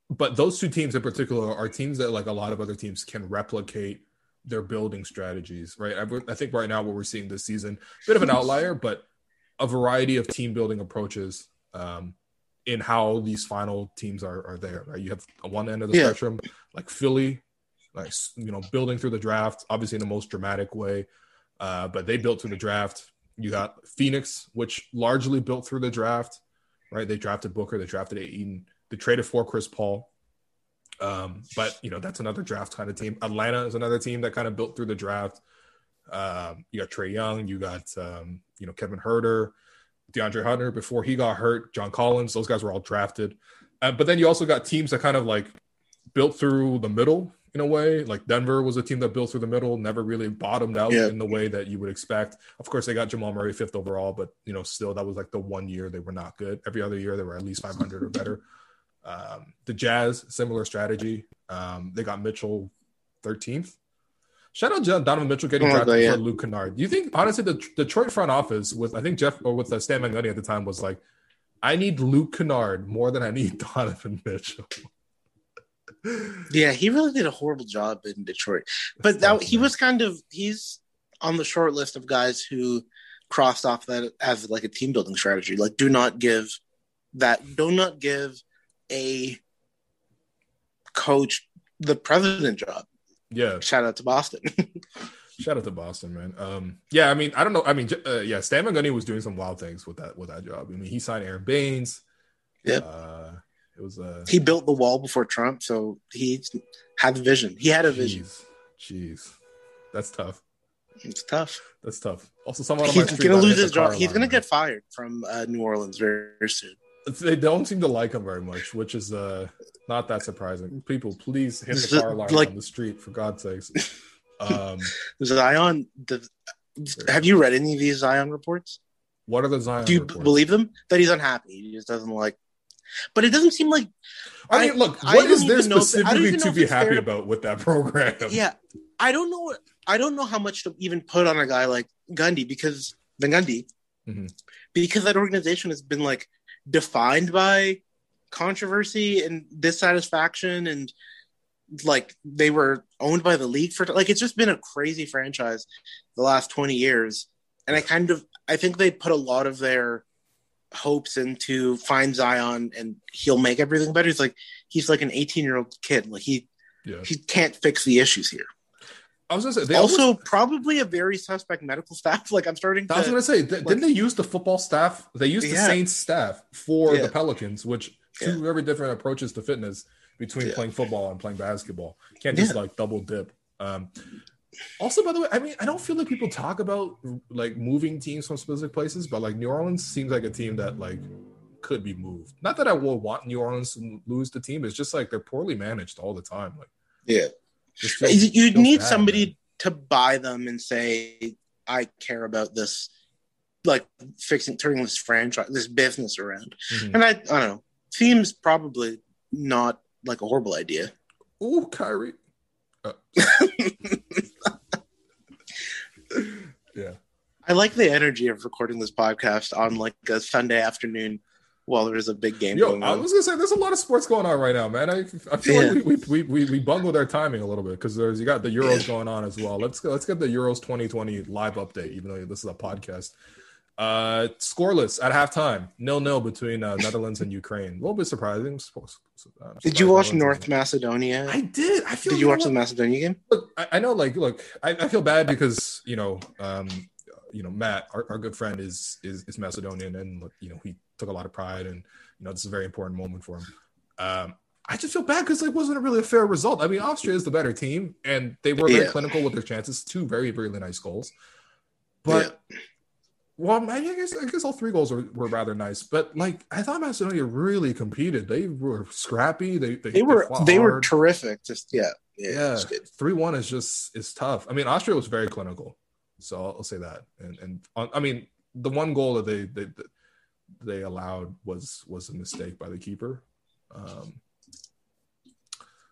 but those two teams in particular are teams that, like a lot of other teams, can replicate their building strategies, right? I, I think right now what we're seeing this season, bit of an outlier, but a variety of team building approaches um, in how these final teams are, are there. Right, you have one end of the yeah. spectrum, like Philly, like you know, building through the draft, obviously in the most dramatic way, uh, but they built through the draft you got Phoenix, which largely built through the draft, right? They drafted Booker, they drafted Ayton, they traded for Chris Paul. Um, but you know, that's another draft kind of team. Atlanta is another team that kind of built through the draft. Um, you got Trae Young, you got um, you know, Kevin Huerter, DeAndre Hunter before he got hurt, John Collins, those guys were all drafted. Uh, but then you also got teams that kind of like built through the middle, in a way. Like Denver was a team that built through the middle, never really bottomed out Yeah. in the way that you would expect. Of course, they got Jamal Murray fifth overall, but you know, still that was like the one year they were not good. Every other year they were at least 500 or better. Um, the Jazz, similar strategy. Um, they got Mitchell 13th. Shout out John- Donovan Mitchell getting Oh, drafted yeah. for Luke Kennard. Do you think honestly the Detroit front office with I think Jeff or with uh, Stan Van at the time was like, I need Luke Kennard more than I need [LAUGHS] Donovan Mitchell. Yeah, he really did a horrible job in Detroit. But that he was kind of he's on the short list of guys who crossed off that as like a team building strategy. Like, do not give that. Do not give a coach the president job. Yeah, Shout out to Boston. [LAUGHS] shout out to Boston, man. Um, yeah, I mean, I don't know. I mean, uh, yeah, Stan Van was doing some wild things with that with that job. I mean, he signed Aron Baynes. Yeah. Uh, it was uh, he built the wall before Trump, so he had the vision. He had a vision. jeez, that's tough. It's tough. That's tough. Also, someone on my He's gonna lose his job. He's gonna get fired from uh, New Orleans very, very soon. They don't seem to like him very much, which is uh not that surprising. People, please hit the car alarm like- on the street for God's sakes. [LAUGHS] Um, Zion, the, have you read any of these Zion reports? what are the Zion? Do you reports? believe them? That he's unhappy. He just doesn't like. But it doesn't seem like. I mean, look, I what is there even know if- I don't specifically know to be happy to- about with that [LAUGHS] program? Yeah, I don't know. I don't know how much to even put on a guy like Gundy because the Gundy, Mhm. because that organization has been like defined by controversy and dissatisfaction and like they were owned by the league for like it's just been a crazy franchise the last 20 years and i kind of i think they put a lot of their hopes into find zion and he'll make everything better he's like he's like an 18 year old kid like he Yeah, he can't fix the issues here I was gonna say they also almost- probably a very suspect medical staff [LAUGHS] like i'm starting to I was gonna say, th- didn't they use the football staff? They used the Yeah. Saints staff for Yeah. the Pelicans, which two very different approaches to fitness between playing football and playing basketball. Can't just like double dip. Um, also, by the way, I mean, I don't feel like people talk about like moving teams from specific places, but like New Orleans seems like a team that like could be moved. Not that I will want New Orleans to lose the team. It's just like they're poorly managed all the time. Like, yeah feels- you need bad, somebody man. to buy them and say i care about this like fixing turning this franchise this business around Mhm. and i i don't know seems probably not like a horrible idea Ooh, Kyrie. Uh, [LAUGHS] yeah. i like the energy of recording this podcast on like a sunday afternoon while there's a big game Yo, going I was gonna say there's a lot of sports going on right now, man. I, I feel Yeah. like we, we, we, we bungled our timing a little bit because there's you got the Euros going on as well. Let's go. Let's get the Euros 2020 live update, even though this is a podcast. Uh, scoreless at halftime, nil nil between uh, Netherlands and Ukraine. A little bit surprising. I'm supposed- I'm did you watch north macedonia I did. I feel. did you watch the macedonia game Look, I, I know, like, look, I, I feel bad because you know, um, you know, Matt, our, our good friend, is is is Macedonian, and look, you know, he took a lot of pride, and you know, this is a very important moment for him. Um, I just feel bad because it wasn't really a fair result. I mean, Austria is the better team, and they were very Yeah. clinical with their chances. Two very, very nice goals, but. Well, I guess I guess all three goals were, were rather nice, but like I thought Macedonia really competed. They were scrappy. They they, they were fought they were terrific just yeah yeah, Yeah, three one is just is tough. I mean, Austria was very clinical, so I'll, I'll say that. And and on, I mean, the one goal that they they they allowed was was a mistake by the keeper. Um,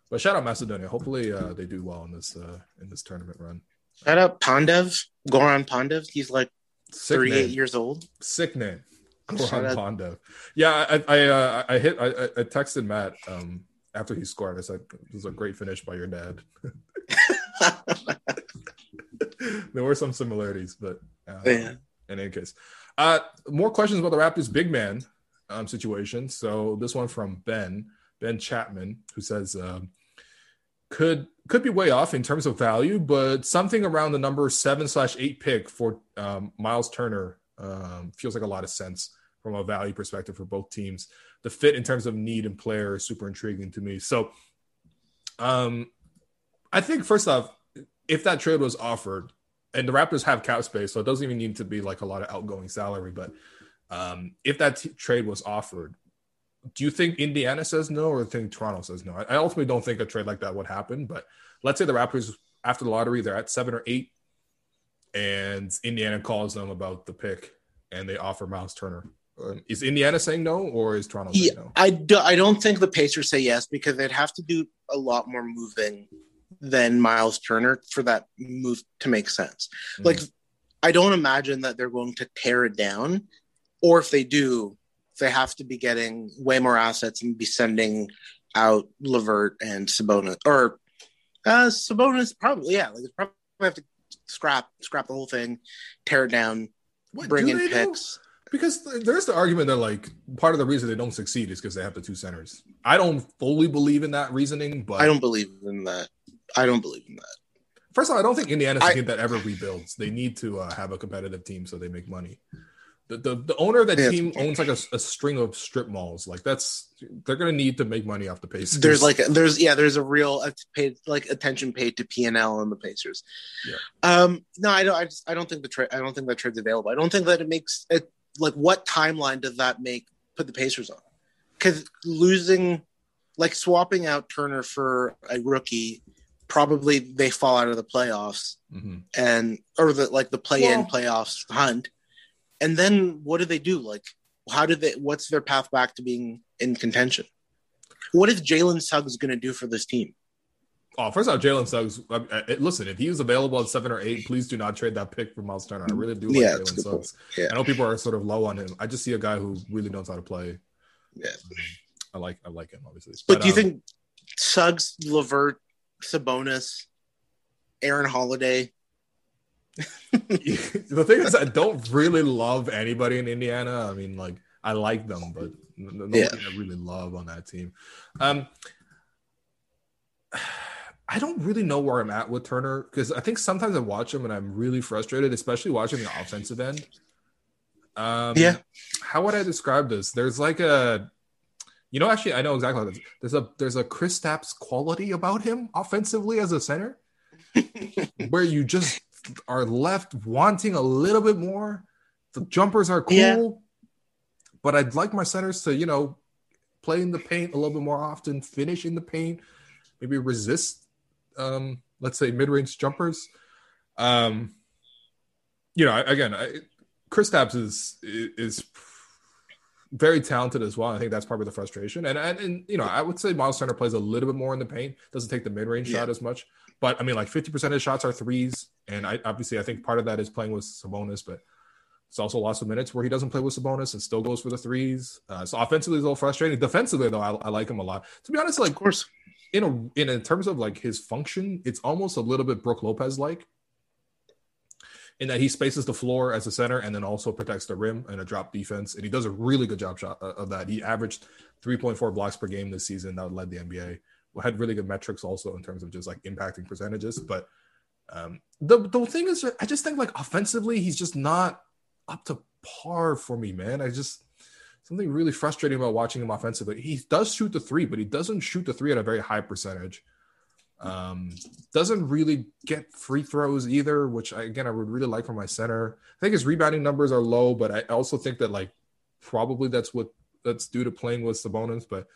but shout out Macedonia. Hopefully, uh, they do well in this uh, in this tournament run. Shout out Pandev, Goran Pandev. He's like Sick 38 name. years old. Sick name. Goran out- Yeah, I I uh, I hit I, I I texted Matt um after he scored. I said it was a great finish by your dad. [LAUGHS] [LAUGHS] there were some similarities, but uh, Yeah. in any case, uh, more questions about the Raptors big man um, situation. So this one from Ben Ben Chapman, who says um, could could be way off in terms of value, but something around the number seven slash eight pick for um, Miles Turner um, feels like a lot of sense from a value perspective for both teams. The fit in terms of need and player is super intriguing to me. So, um, I think first off, if that trade was offered, and the Raptors have cap space, so it doesn't even need to be like a lot of outgoing salary. But um, if that t- trade was offered, do you think Indiana says no, or think Toronto says no? I, I ultimately don't think a trade like that would happen, but let's say the Raptors after the lottery they're at seven or eight, and Indiana calls them about the pick, and they offer Miles Turner. Um, is Indiana saying no, or is Toronto saying Yeah, no? I, do, I don't think the Pacers say yes because they'd have to do a lot more moving than Miles Turner for that move to make sense. Mm. Like, I don't imagine that they're going to tear it down, or if they do, they have to be getting way more assets and be sending out LeVert and Sabonis, or uh, Sabonis probably yeah, like it's probably have to scrap scrap the whole thing, tear it down, What, bring do in picks. Because th- there's the argument that like part of the reason they don't succeed is because they have the two centers. I don't fully believe in that reasoning, but I don't believe in that. I don't believe in that. First of all, I don't think Indiana's a I- team that ever rebuilds. They need to uh, have a competitive team so they make money. The the, the owner of that Yeah. team owns like a, a string of strip malls. Like that's they're gonna need to make money off the Pacers. There's like there's yeah there's a real uh, paid like attention paid to P and L on the Pacers. Yeah. Um. No, I don't. I just I don't think the trade. I don't think that trade's available. I don't think that it makes it like what timeline does that make put the Pacers on? Because losing, like swapping out Turner for a rookie, probably they fall out of the playoffs Mhm. and or the like the play in Well- playoffs hunt. And then what do they do? Like, how do they? What's their path back to being in contention? What is Jalen Suggs going to do for this team? Oh, first off, Jalen Suggs. I, I, listen, if he was available at seven or eight, please do not trade that pick for Miles Turner. I really do like Yeah, Jalen. Suggs. Yeah. I know people are sort of low on him. I just see a guy who really knows how to play. Yeah. I like I like him obviously. But, do you um, think Suggs, LeVert, Sabonis, Aaron Holiday? [LAUGHS] the thing is, I don't really love anybody in Indiana. I mean, like I like them, but nobody Yeah. I really love on that team. Um, [SIGHS] I don't really know where I'm at with Turner because I think sometimes I watch him and I'm really frustrated, especially watching the offensive end. Um, Yeah. How would I describe this? There's like a, you know, actually, I know exactly how this. There's a there's a Kristaps quality about him offensively as a center, [LAUGHS] where you just are left wanting a little bit more. The jumpers are cool, Yeah. but I'd like my centers to, you know, play in the paint a little bit more often, finish in the paint, maybe resist, um, let's say mid-range jumpers. Um, you know, I- again, I, Kristaps is is very talented as well. I think that's probably the frustration. And, and and you know, I would say Miles Turner plays a little bit more in the paint, doesn't take the mid-range Yeah. shot as much. But I mean, like 50% of his shots are threes. And I obviously I think part of that is playing with Sabonis, but it's also lots of minutes where he doesn't play with Sabonis and still goes for the threes. Uh, so offensively, it's a little frustrating. Defensively, though, I, I like him a lot. To be honest, like Of course. in a in, in terms of like his function, it's almost a little bit Brook Lopez like. In that he spaces the floor as a center and then also protects the rim and a drop defense, and he does a really good job shot uh, of that. He averaged 3.4 blocks per game this season. That led the NBA. Had really good metrics also in terms of just like impacting percentages. But um, the the thing is, I just think like offensively, he's just not up to par for me, man. I just something really frustrating about watching him offensively. He does shoot the three, but he doesn't shoot the three at a very high percentage. Um, doesn't really get free throws either, which I, again I would really like from my center. I think his rebounding numbers are low, but I also think that like probably that's what that's due to playing with Sabonis. But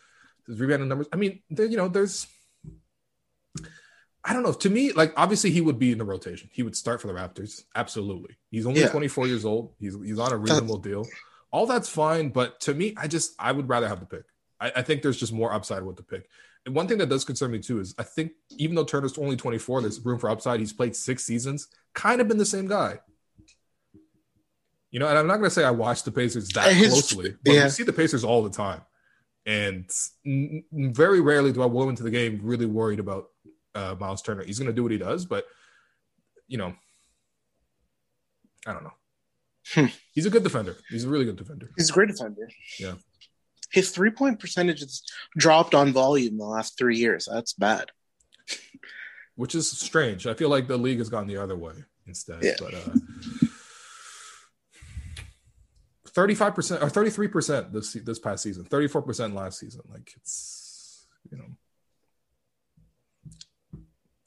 his rebounding numbers, I mean, you know, there's I don't know. To me, like obviously he would be in the rotation. He would start for the Raptors. Absolutely. He's only Yeah. 24 years old. He's he's on a reasonable deal. All that's fine, but to me, I just I would rather have the pick. I, I think there's just more upside with the pick. And one thing that does concern me too is I think even though Turner's only 24, there's room for upside. He's played six seasons, kind of been the same guy. You know, and I'm not going to say I watch the Pacers that His- closely, but yeah. we see the Pacers all the time. And very rarely do I go into the game really worried about uh, Miles Turner. He's going to do what he does, but you know, I don't know. Hmm. He's a good defender. He's a really good defender. He's a great defender. Yeah. His three point percentage has dropped on volume the last three years. That's bad. which is strange. I feel like the league has gone the other way instead. Yeah. But uh, thirty-five percent or thirty-three percent this this past season, thirty-four percent last season. Like it's you know,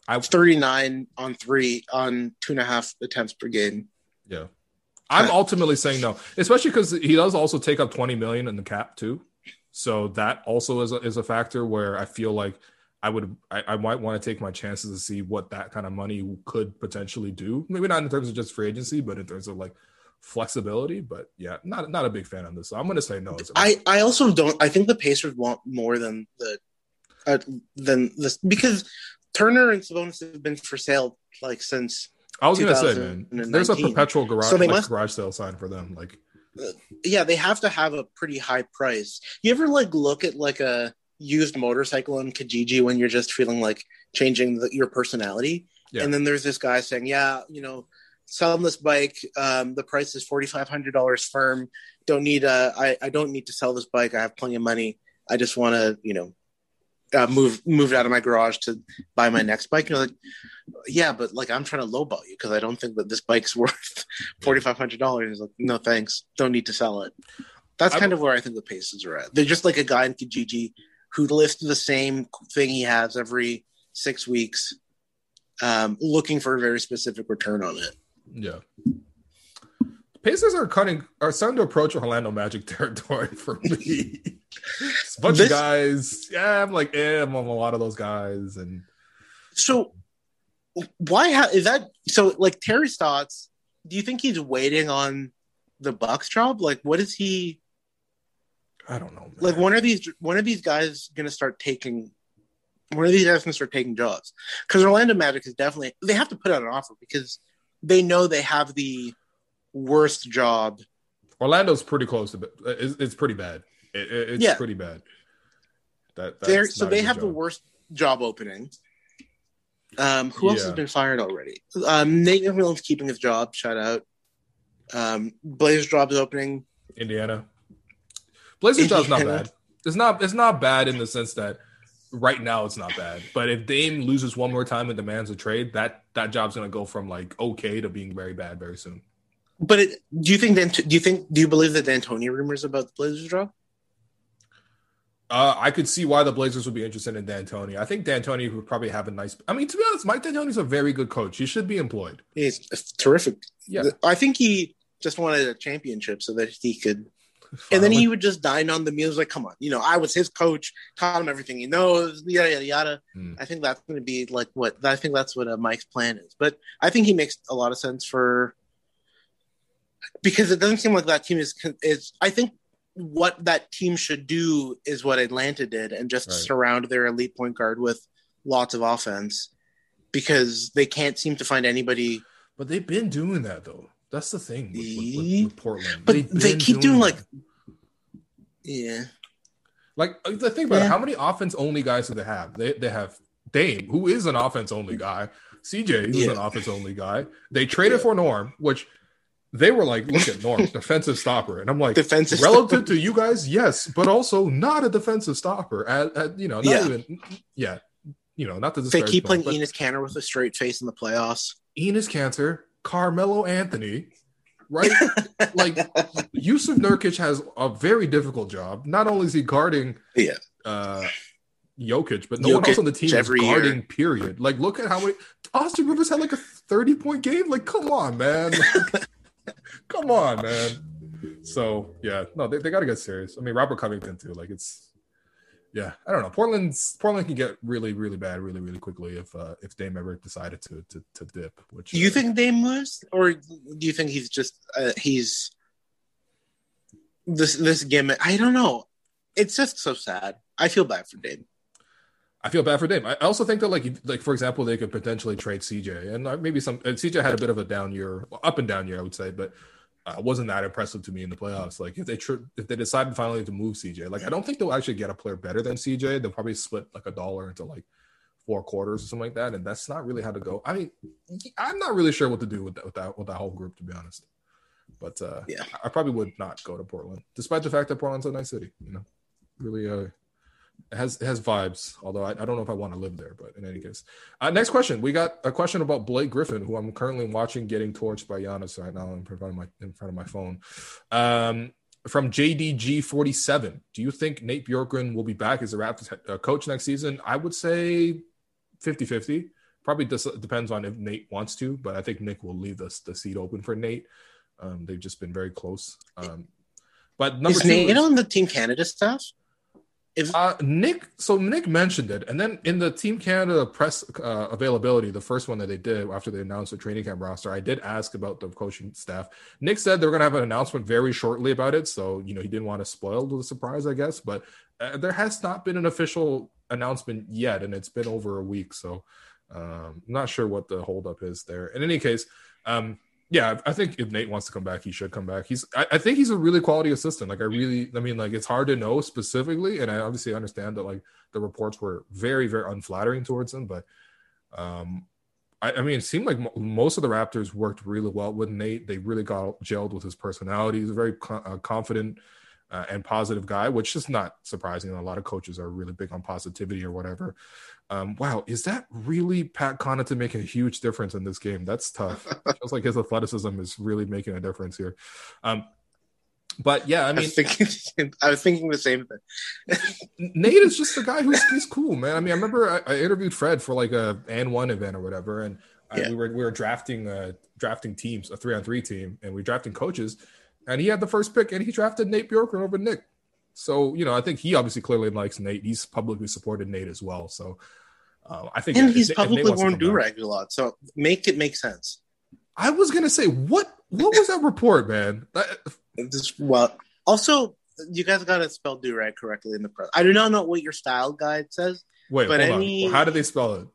I 39 on three on two and a half attempts per game. yeah. I'm ultimately saying no, especially because he does also take up 20 million in the cap too. So that also is a, is a factor where I feel like I would I, I might want to take my chances to see what that kind of money could potentially do. Maybe not in terms of just free agency, but in terms of like flexibility. But yeah, not not a big fan on this. So I'm going to say no. I I also don't. I think the Pacers want more than the uh, than this because Turner and Sabonis have been for sale like since. I was to say, man, there's a perpetual garage, so they like, must, garage sale sign for them. Like, uh, yeah, they have to have a pretty high price. You ever like look at like a used motorcycle on Kijiji when you're just feeling like changing the, your personality? Yeah. And then there's this guy saying, "Yeah, you know, selling this bike. Um, the price is forty five hundred dollars firm. Don't need a. I, I don't need to sell this bike. I have plenty of money. I just want to, you know, uh, move moved out of my garage to buy my next bike. You're like, yeah, but like I'm trying to lowball you because I don't think that this bike's [LAUGHS] worth forty five hundred dollars. He's Like, no thanks, don't need to sell it. That's kind I, of where I think the Pacers are at. They're just like a guy in Kijiji who lists the same thing he has every six weeks, um, looking for a very specific return on it. Yeah. Pacers are cutting are starting to approach Orlando Magic [LAUGHS] territory for me. a bunch this, of guys. Yeah, I'm like, yeah, I'm on a lot of those guys. And so why ha- is that so like Terry Stotts, do you think he's waiting on the Bucks job? Like what is he I don't know. Man. Like when are these when are these guys gonna start taking when are these guys gonna start taking jobs? Because Orlando Magic is definitely they have to put out an offer because they know they have the worst job. Orlando's pretty close to it's, it's pretty bad. It, it's yeah. pretty bad. That so they have job. the worst job opening. Um, who else yeah. has been fired already? Um, Nate McMillan's keeping his job. Shout out. Um, Blazers job's opening. Indiana. Blazers job's not bad. It's not. It's not bad in the sense that right now it's not bad. But if Dame loses one more time and demands a trade, that that job's gonna go from like okay to being very bad very soon. But it, do you think then? Do you think? Do you believe the D'Antoni rumors about the Blazers job? Uh, I could see why the Blazers would be interested in D'Antoni. I think D'Antoni would probably have a nice. I mean, to be honest, Mike D'Antoni's a very good coach. He should be employed. He's terrific. Yeah, I think he just wanted a championship so that he could. Finally. And then he would just dine on the meals. Like, come on, you know, I was his coach, taught him everything he knows, yada yada yada. Hmm. I think that's going to be like what I think that's what uh, Mike's plan is. But I think he makes a lot of sense for because it doesn't seem like that team is is. I think what that team should do is what Atlanta did, and just right. surround their elite point guard with lots of offense, because they can't seem to find anybody. But they've been doing that though. That's the thing with, with, with, Portland. But they keep doing, doing like, yeah. Like uh, the thing about yeah. it, how many offense only guys do they have? They they have Dame, who is an offense only guy. CJ, who's yeah. an offense only guy. They traded yeah. for Norm, which they were like, look at Norm, defensive stopper. And I'm like, defensive relative to you guys, yes, but also not a defensive stopper. At, at you know, not yeah. even, yeah, you know, not to They keep playing Enes Kanter with a straight face in the playoffs. Enes Kanter, Carmelo Anthony, right? [LAUGHS] like Jusuf Nurkic has a very difficult job. Not only is he guarding, yeah, uh, Jokic, but no Jokic one else on the team is guarding. Year. Period. Like, look at how many Austin Rivers had like a thirty point game. Like, come on, man. [LAUGHS] [LAUGHS] Come on, man. So yeah, no, they, they got to get serious. I mean, Robert Covington too. Like it's, yeah, I don't know. Portland's Portland can get really, really bad, really, really quickly if uh, if Dame ever decided to to, to dip. Which do you uh, think Dame moves, or do you think he's just uh, he's this this gimmick? I don't know. It's just so sad. I feel bad for Dame. I feel bad for Dame. I also think that, like, like for example, they could potentially trade CJ, and uh, maybe some. And CJ had a bit of a down year, up and down year, I would say, but uh, wasn't that impressive to me in the playoffs. Like, if they tr- if they decided finally to move CJ, like, I don't think they'll actually get a player better than CJ. They'll probably split like a dollar into like four quarters or something like that, and that's not really how to go. I mean, I'm not really sure what to do with that with that, with that whole group, to be honest. But uh, yeah, I probably would not go to Portland, despite the fact that Portland's a nice city. You know, really uh, it has it has vibes. Although I, I don't know if I want to live there, but in any case, uh, next question. We got a question about Blake Griffin, who I'm currently watching getting torched by Giannis right now in front of my in front of my phone. Um, from JDG47, do you think Nate Bjorkgren will be back as a Raptors uh, coach next season? I would say 50-50. Probably just depends on if Nate wants to, but I think Nick will leave the, the seat open for Nate. Um, they've just been very close. Um, but number is two Nate is, on the Team Canada staff? If Uh, Nick, so Nick mentioned it, and then in the Team Canada press uh, availability, the first one that they did after they announced the training camp roster, I did ask about the coaching staff. Nick said they were going to have an announcement very shortly about it, so you know he didn't want to spoil the surprise, I guess. But uh, there has not been an official announcement yet, and it's been over a week, so um, I'm not sure what the holdup is there. In any case, um, yeah, I think if Nate wants to come back, he should come back. He's, I, I, think he's a really quality assistant. Like, I really, I mean, like, it's hard to know specifically, and I obviously understand that like the reports were very, very unflattering towards him, but um, I, I mean, it seemed like m- most of the Raptors worked really well with Nate. They really got gelled with his personality. He's a very co- uh, confident uh, and positive guy, which is not surprising. A lot of coaches are really big on positivity or whatever. Um, wow, is that really Pat Connaughton making a huge difference in this game? That's tough. [LAUGHS] Feels like his athleticism is really making a difference here. Um, but yeah, I I mean, was thinking, I was thinking the same thing. [LAUGHS] Nate is just a guy who's he's cool, man. I mean, I remember I, I interviewed Fred for like a and one event or whatever, and I, we were we were drafting uh drafting teams, a three on three team, and we were drafting coaches, and he had the first pick, and he drafted Nate Bjorkgren over Nick. So you know, I think he obviously clearly likes Nate. He's publicly supported Nate as well. So uh, I think And if- he's if publicly to worn do rag a lot, so make it make sense. I was gonna say what what was that report, man? That- This well, also you guys got to spell do rag correctly in the press. I do not know what your style guide says. wait, But hold any- on. How do they spell it?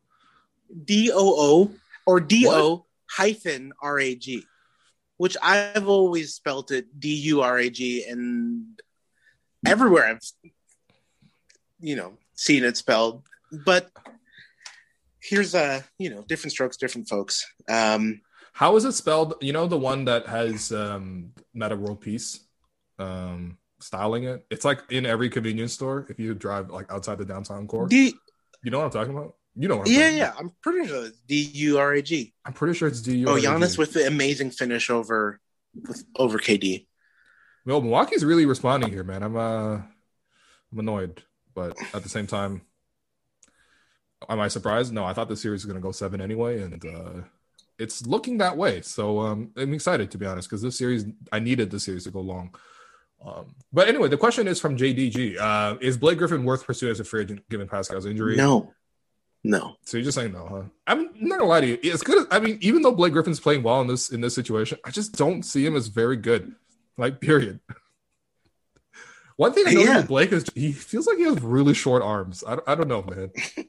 D O O or D O hyphen R A G, which I've always spelt it D U R A G, and everywhere I've you know seen it spelled. But here's a you know different strokes, different folks. Um, How is it spelled? You know the one that has um Metta World Peace um styling it? It's like in every convenience store if you drive like outside the downtown core. D you know what I'm talking about? You know yeah yeah. I'm pretty sure it's D U R A G. I'm pretty sure it's DU. Oh, Giannis with the amazing finish over with, over KD. Well, Milwaukee's really responding here, man. I'm uh I'm annoyed, but at the same time am I surprised? No, I thought the series was going to go 7 anyway and uh it's looking that way. So um I'm excited to be honest cuz this series I needed the series to go long. Um, but anyway, the question is from JDG. Uh, is Blake Griffin worth pursuing as a free agent given Pascal's injury? No, no. So you're just saying no, huh? I'm not gonna lie to you. It's good. As, I mean, even though Blake Griffin's playing well in this in this situation, I just don't see him as very good. Like, period. [LAUGHS] One thing I know Yeah. Blake is he feels like he has really short arms. I don't, I don't know, man. [LAUGHS]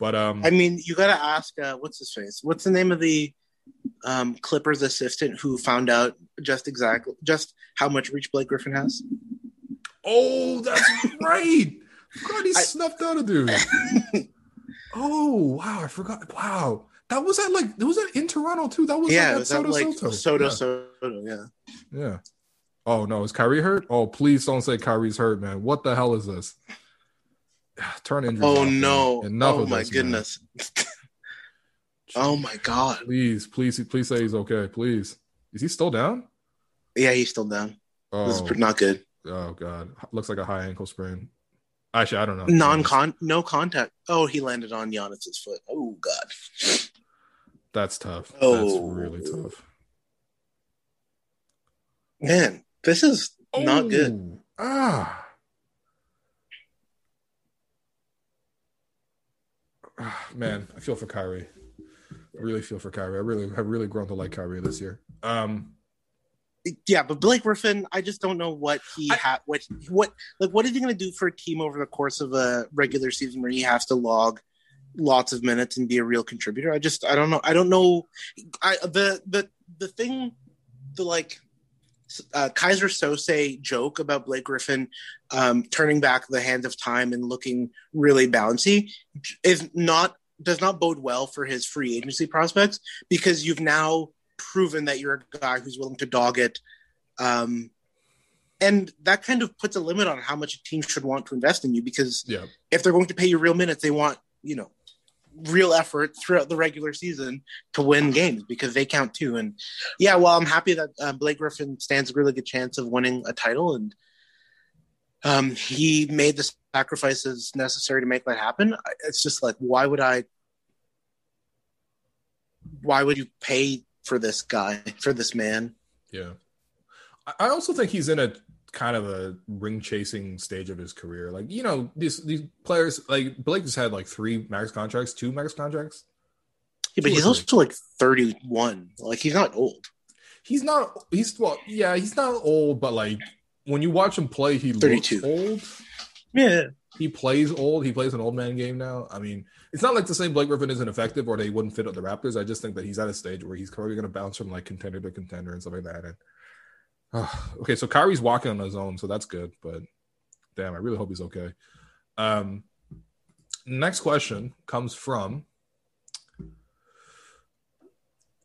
but um, I mean, you got to ask uh, what's his face? What's the name of the um, Clippers assistant who found out just exactly just how much reach Blake Griffin has? oh, that's [LAUGHS] right. God, he I- snuffed out a dude. [LAUGHS] oh wow, I forgot. Wow, that was at like it was that in Toronto too. That was yeah, like was that Soto like Soto. Soto Yeah. Soto. Yeah. Yeah. Oh no, is Kyrie hurt? Oh, please don't say Kyrie's hurt, man. What the hell is this? [SIGHS] Turn injuries. Oh off, man. no! Enough oh of my this, goodness! [LAUGHS] oh my god! Please, please, please say he's okay. Please. Is he still down? Yeah, he's still down. This Oh, is not good. oh god. Looks like a high ankle sprain. Actually, I don't know. Non con, no contact. Oh, he landed on Giannis's foot. Oh god. That's tough. That's Oh. really tough. Man, this is not good. Oh, Ah. Ah, Man, I feel for Kyrie. I really feel for Kyrie. I really have really grown to like Kyrie this year. Um, Yeah, but Blake Griffin, I just don't know what he had. What what like what is he going to do for a team over the course of a regular season where he has to log lots of minutes and be a real contributor? I just I don't know. I don't know. I the the the thing the like uh, Keyser Söze joke about Blake Griffin um, turning back the hands of time and looking really bouncy is not does not bode well for his free agency prospects because you've now proven that you're a guy who's willing to dog it. Um, and that kind of puts a limit on how much a team should want to invest in you because yeah. if they're going to pay you real minutes, they want, you know, real effort throughout the regular season to win games because they count too. And yeah, well, I'm happy that uh, Blake Griffin stands a really good chance of winning a title. And um, he made the sacrifices necessary to make that happen. It's just like, why would I? Why would you pay for this guy, for this man? Yeah. I- also think he's in a kind of a ring chasing stage of his career. Like you know these these players like Blake just had like three max contracts, two max contracts. Yeah, but Two he's also like 31. Like he's not old. He's not. He's well, yeah, he's not old, but like when you watch him play, he 32. looks old. Yeah. He plays old. He plays an old man game now. I mean, it's not like to say Blake Griffin isn't effective or they wouldn't fit at the Raptors. I just think that he's at a stage where he's probably going to bounce from like contender to contender and stuff like that. And uh, okay, so Kyrie's walking on his own, so that's good. But damn, I really hope he's okay. Um, next question comes from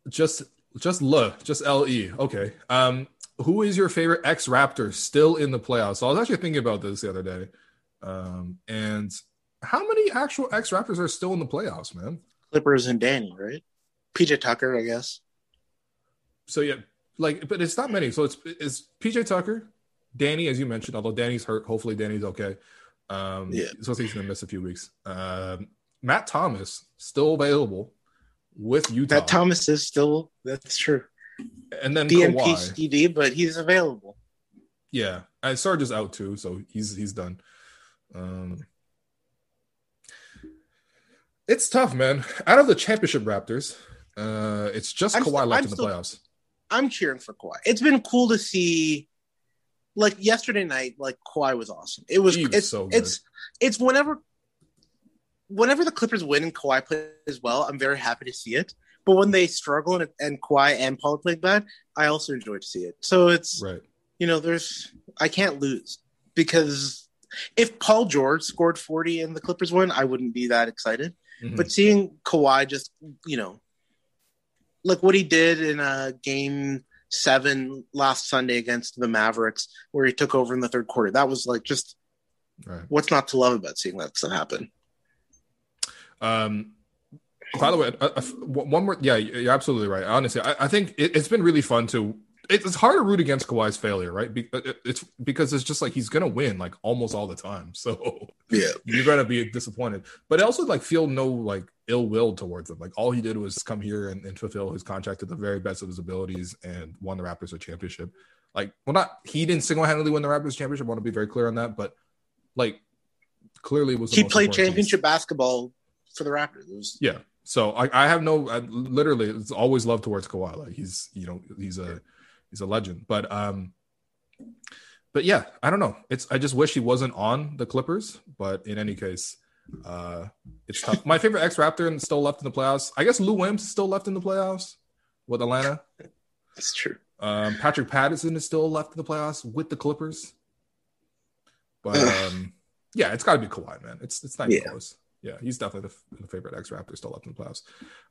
just just L just L E. Okay. Um, who is your favorite ex Raptor still in the playoffs? So I was actually thinking about this the other day. Um, and how many actual ex Raptors are still in the playoffs, man? Clippers and Danny, right? PJ Tucker, I guess. So yeah, like, but it's not many. So it's it's PJ Tucker, Danny, as you mentioned. Although Danny's hurt, hopefully Danny's okay. Um, Yeah. so he's gonna miss a few weeks. Um, Matt Thomas still available with Utah, That Thomas is still that's true. and then DNP Kawhi. CD, but he's available. Yeah, and Sarge is out too, so he's he's done. Um, it's tough, man. Out of the championship Raptors, uh, it's just I'm Kawhi still- left I'm in the still- playoffs. I'm cheering for Kawhi. It's been cool to see. Like yesterday night, like Kawhi was awesome. It was. Was it's so good. it's it's whenever whenever the Clippers win and Kawhi plays well, I'm very happy to see it. But when they struggle and, and Kawhi and Paul play bad, I also enjoy to see it. So it's Right. you know, there's I can't lose because if Paul George scored 40 and the Clippers win, I wouldn't be that excited. Mhm. But seeing Kawhi just, you know, like what he did in a game seven last Sunday against the Mavericks, where he took over in the third quarter, that was like just right. what's not to love about seeing that stuff happen. Um, by the way, uh, uh, one more. Yeah, you're absolutely right. Honestly, I, I think it, it's been really fun to. It- It's hard to root against Kawhi's failure, right? Be- uh, uh, It's because it's just like he's gonna win like almost all the time. [LAUGHS] So Yeah. you're gonna be disappointed. But I also like feel no like ill will towards him. Like all he did was come here and, and fulfill his contract to the very best of his abilities and won the Raptors a championship. Like, well, not he didn't single handedly win the Raptors championship. I want to be very clear on that, but like clearly was He played important piece. championship basketball for the Raptors. Was- Yeah. So I, I have no I, literally it's always love towards Kawhi. Like he's you know he's a he's a legend. But um but yeah, I don't know. It's I just wish he wasn't on the Clippers. But in any case, uh it's tough. My favorite ex Raptor and still left in the playoffs. I guess Lou Williams is still left in the playoffs with Atlanta. It's true. Um Patrick Patterson is still left in the playoffs with the Clippers. But [SIGHS] um yeah, it's got to be Kawhi, man. It's it's not Yeah. close. Yeah, he's definitely the, the favorite X Raptor still left in the playoffs.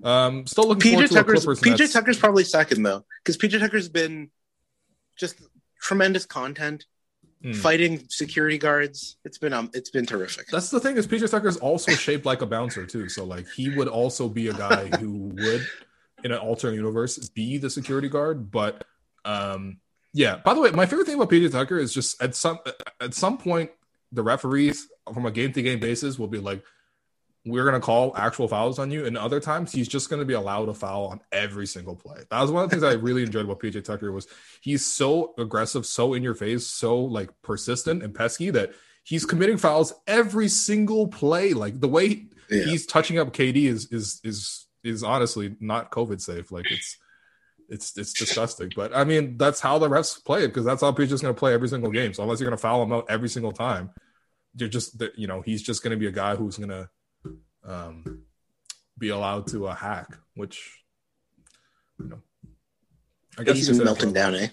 Um, still looking forward PJ to a Tucker's Clippers. PJ Nets. Tucker's probably second though, because PJ Tucker's been just tremendous content, Mm. fighting security guards. It's been um, it's been terrific. That's the thing is PJ Tucker's also shaped like a bouncer too. So like he would also be a guy who would in an alternate universe be the security guard. But um yeah. By the way, my favorite thing about PJ Tucker is just at some at some point the referees from a game to game basis will be like, we're gonna call actual fouls on you, and other times he's just gonna be allowed a foul on every single play. That was one of the things I really enjoyed about PJ Tucker was he's so aggressive, so in your face, so like persistent and pesky that he's committing fouls every single play. Like the way Yeah. he's touching up KD is is is is honestly not COVID safe. Like it's it's it's disgusting. But I mean, that's how the refs play it because that's how PJ's going to play every single game. So unless you're going to foul him out every single time, you're just that you know he's just going to be a guy who's going to um be allowed to uh, hack, which you know. I guess He's you could say that melting down, eh?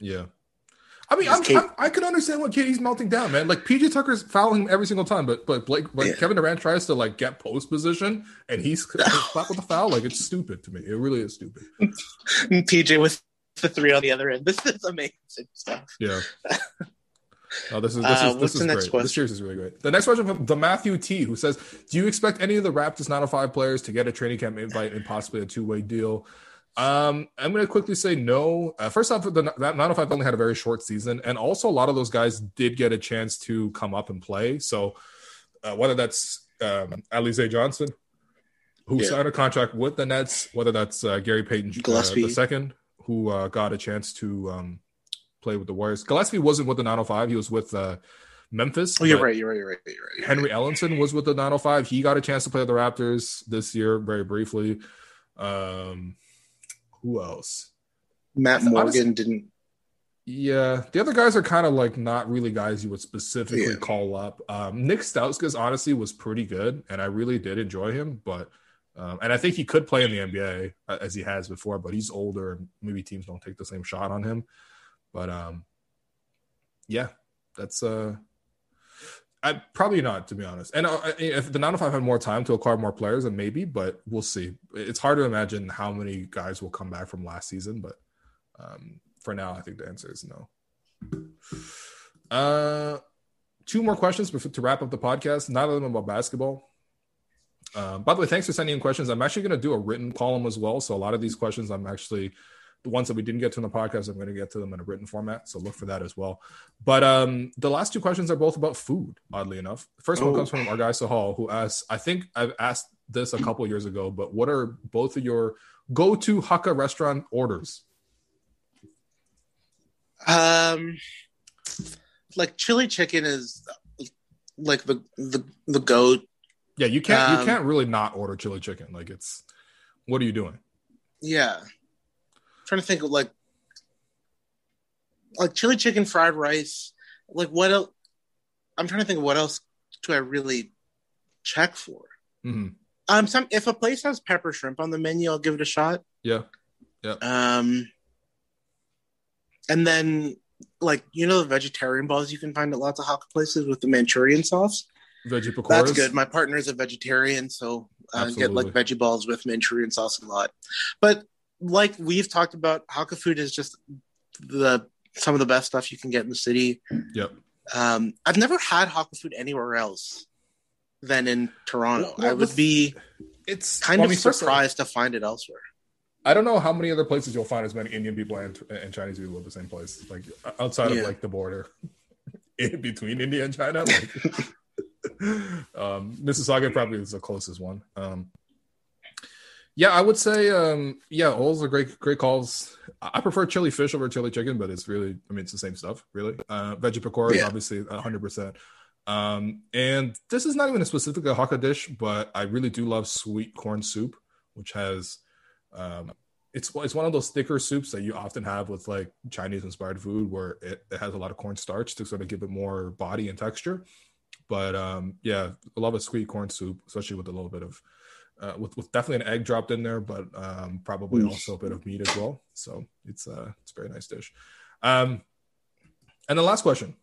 yeah. I mean, I'm, I'm, I can understand what KD's melting down, man. Like PJ Tucker's fouling him every single time, but but Blake, but Yeah. Kevin Durant tries to like get post position, and he's [LAUGHS] flat with the foul. Like it's stupid to me. It really is stupid. [LAUGHS] PJ with the three on the other end. [LAUGHS] This is amazing stuff. Yeah. Oh, this is this Uh, is this is great. question? This series is really great. The next question from the Matthew T, who says, "Do you expect any of the Raptors 905 players to get a training camp invite and possibly a two way deal?" Um, I'm going to quickly say no. Uh, first off, the that 905 only had a very short season, and also a lot of those guys did get a chance to come up and play. So uh, whether that's um, Alize Johnson, who Yeah. signed a contract with the Nets, whether that's uh, Gary Payton uh, Gillespie. the second, who uh, got a chance to um, played with the Warriors. Gillespie wasn't with the 905; he was with uh, Memphis. Oh, you're right. You're right. You're right. You're right. You're Henry right. Ellenson was with the 905. He got a chance to play with the Raptors this year, very briefly. Um, who else? Matt Honestly- Morgan didn't. Yeah, the other guys are kind of like not really guys you would specifically Yeah. call up. Um, Nick Stauskas honestly was pretty good, and I really did enjoy him. But um, and I think he could play in the NBA uh, as he has before, but he's older, and maybe teams don't take the same shot on him. But um, yeah, that's uh, I probably not to be honest. And uh, if the 905 had more time to acquire more players, then maybe, but we'll see. It's hard to imagine how many guys will come back from last season, but um, for now, I think the answer is no. Uh, two more questions before, to wrap up the podcast. None of them about basketball. Um, by the way, thanks for sending in questions. I'm actually going to do a written column as well. So a lot of these questions, I'm actually the ones that we didn't get to in the podcast. I'm going to get to them in a written format. So look for that as well. But um, the last two questions are both about food. Oddly enough, the first one Oh. comes from our guy Sahal, who asks. I think I've asked this a couple years ago, but what are both of your go-to Hakka restaurant orders? Um, like chili chicken is like the the the goat. Yeah, you can't you Um, can't really not order chili chicken. Like it's what are you doing? Yeah, trying to think of like like chili chicken, fried rice. Like what else? I'm trying to think of what else do I really check for. hmm Um, some if a place has pepper shrimp on the menu, I'll give it a shot. Yeah. Yeah. Um, and then like you know the vegetarian balls you can find at lots of hot places with the Manchurian sauce. Veggie pakoras. That's good. My partner is a vegetarian, so I get like veggie balls with Manchurian sauce a lot. But like we've talked about, Hakka food is just the some of the best stuff you can get in the city. Yep. Um, I've never had Hakka food anywhere else than in Toronto. Well, I would be It's kind well, I of mean, surprised to find it elsewhere. I don't know how many other places you'll find as many Indian people and, and Chinese people at the same place, like outside Yeah. of like the border [LAUGHS] in between India and China. Like, [LAUGHS] um, Mississauga probably is the closest one. Um, yeah, I would say, um, yeah, those are great, great calls. I prefer chili fish over chili chicken, but it's really, I mean, it's the same stuff, really. Uh, veggie pakora is Yeah. obviously 100%. Um, and this is not even a specific Hakka dish, but I really do love sweet corn soup, which has um, it's it's one of those thicker soups that you often have with like Chinese inspired food, where it, it has a lot of cornstarch to sort of give it more body and texture. But um, yeah, I love a sweet corn soup, especially with a little bit of uh, with with definitely an egg dropped in there, but um, probably Mm. also a bit of meat as well. So it's uh it's a very nice dish. Um, and the last question,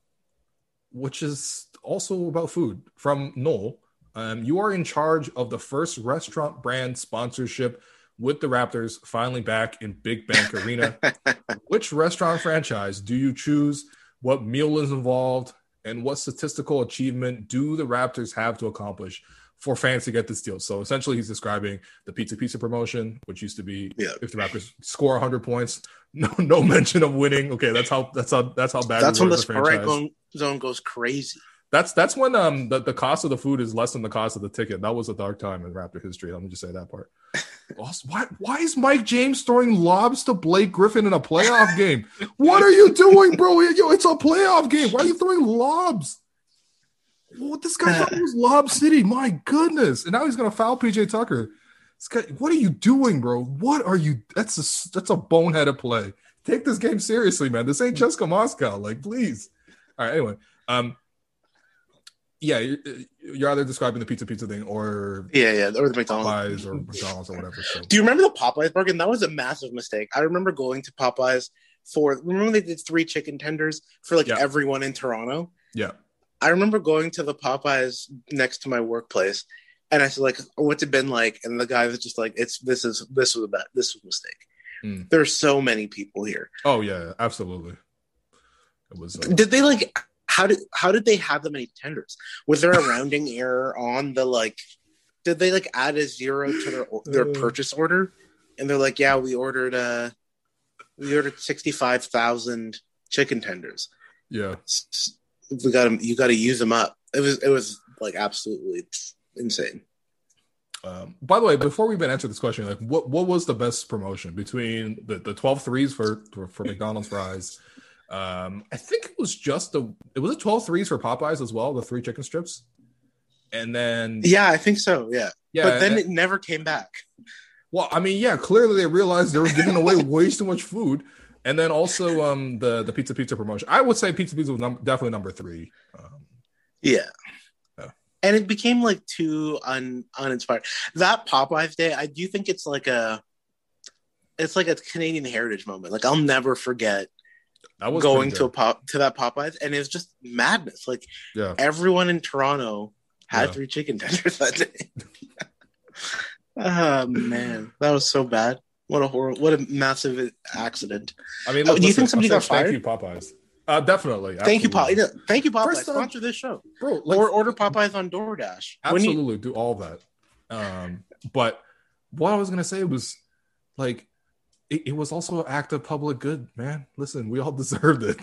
which is also about food from Noel. Um, you are in charge of the first restaurant brand sponsorship with the Raptors finally back in Big Bank Arena. [LAUGHS] Which restaurant franchise do you choose? What meal is involved? And what statistical achievement do the Raptors have to accomplish for fans to get this deal? So essentially, he's describing the Pizza Pizza promotion, which used to be Yeah. if the Raptors score 100 points, no no [LAUGHS] mention of winning. Okay, that's how that's how that's how bad. That's when the as a Sprite franchise. zone, zone goes crazy. That's that's when um the, the cost of the food is less than the cost of the ticket. That was a dark time in Raptor history. Let me just say that part. [LAUGHS] Also, why why is Mike James throwing lobs to Blake Griffin in a playoff game? What are you doing, bro? Yo, it's a playoff game. Why are you throwing lobs? Well, this guy thought it was Lob City. My goodness! And now he's gonna foul PJ Tucker. This guy, what are you doing, bro? What are you? That's a that's a boneheaded play. Take this game seriously, man. This ain't CSKA Moscow. Like, please. All right. Anyway, um, yeah, you're, you're either describing the pizza pizza thing or Yeah, yeah, or the McDonald's. Popeyes or McDonald's or whatever. So Do you remember the Popeyes burger? And that was a massive mistake. I remember going to Popeyes for remember they did three chicken tenders for like Yeah. everyone in Toronto. yeah, I remember going to the Popeyes next to my workplace, and I said like, "What's it been like?" And the guy was just like, "It's this is this was a bad this was a mistake." Mm. There's so many people here. oh yeah, absolutely. It was. Uh, Did they like? How did how did they have that many tenders? Was there a [LAUGHS] rounding error on the like? Did they like add a zero to their their Uh. purchase order? And they're like, "Yeah, we ordered uh we ordered sixty five thousand chicken tenders. yeah, S- We got them. You got to use them up." It was it was like absolutely insane. Um, by the way, before we even answer this question, like what what was the best promotion between the, the 12 threes for, for for McDonald's fries Um, I think it was just the it was a 12 threes for Popeyes as well, the three chicken strips. And then Yeah, I think so. Yeah. yeah, but then and- it never came back. well, I mean, yeah, clearly they realized they were giving away [LAUGHS] way too much food. And then also um the the pizza pizza promotion. I would say pizza pizza was num- definitely number three. Um, Yeah. And it became like too un uninspired. That Popeyes day, I do think it's like a it's like a Canadian heritage moment. Like I'll never forget that was going to a pop to that Popeyes and it was just madness. Like yeah. everyone in Toronto had Yeah. three chicken tenders that day. [LAUGHS] oh man, that was so bad. What a horror! What a massive accident. I mean, Oh, do you listen, think somebody got fired? Thank you, Popeyes. Uh, definitely. Thank you, Pop. absolutely. Thank you, Popeyes. First Sponsor this show bro. Like, or order Popeyes on DoorDash. When you- absolutely do all that. Um, but what I was gonna say was like it, it was also an act of public good, man. Listen, we all [LAUGHS] deserved it.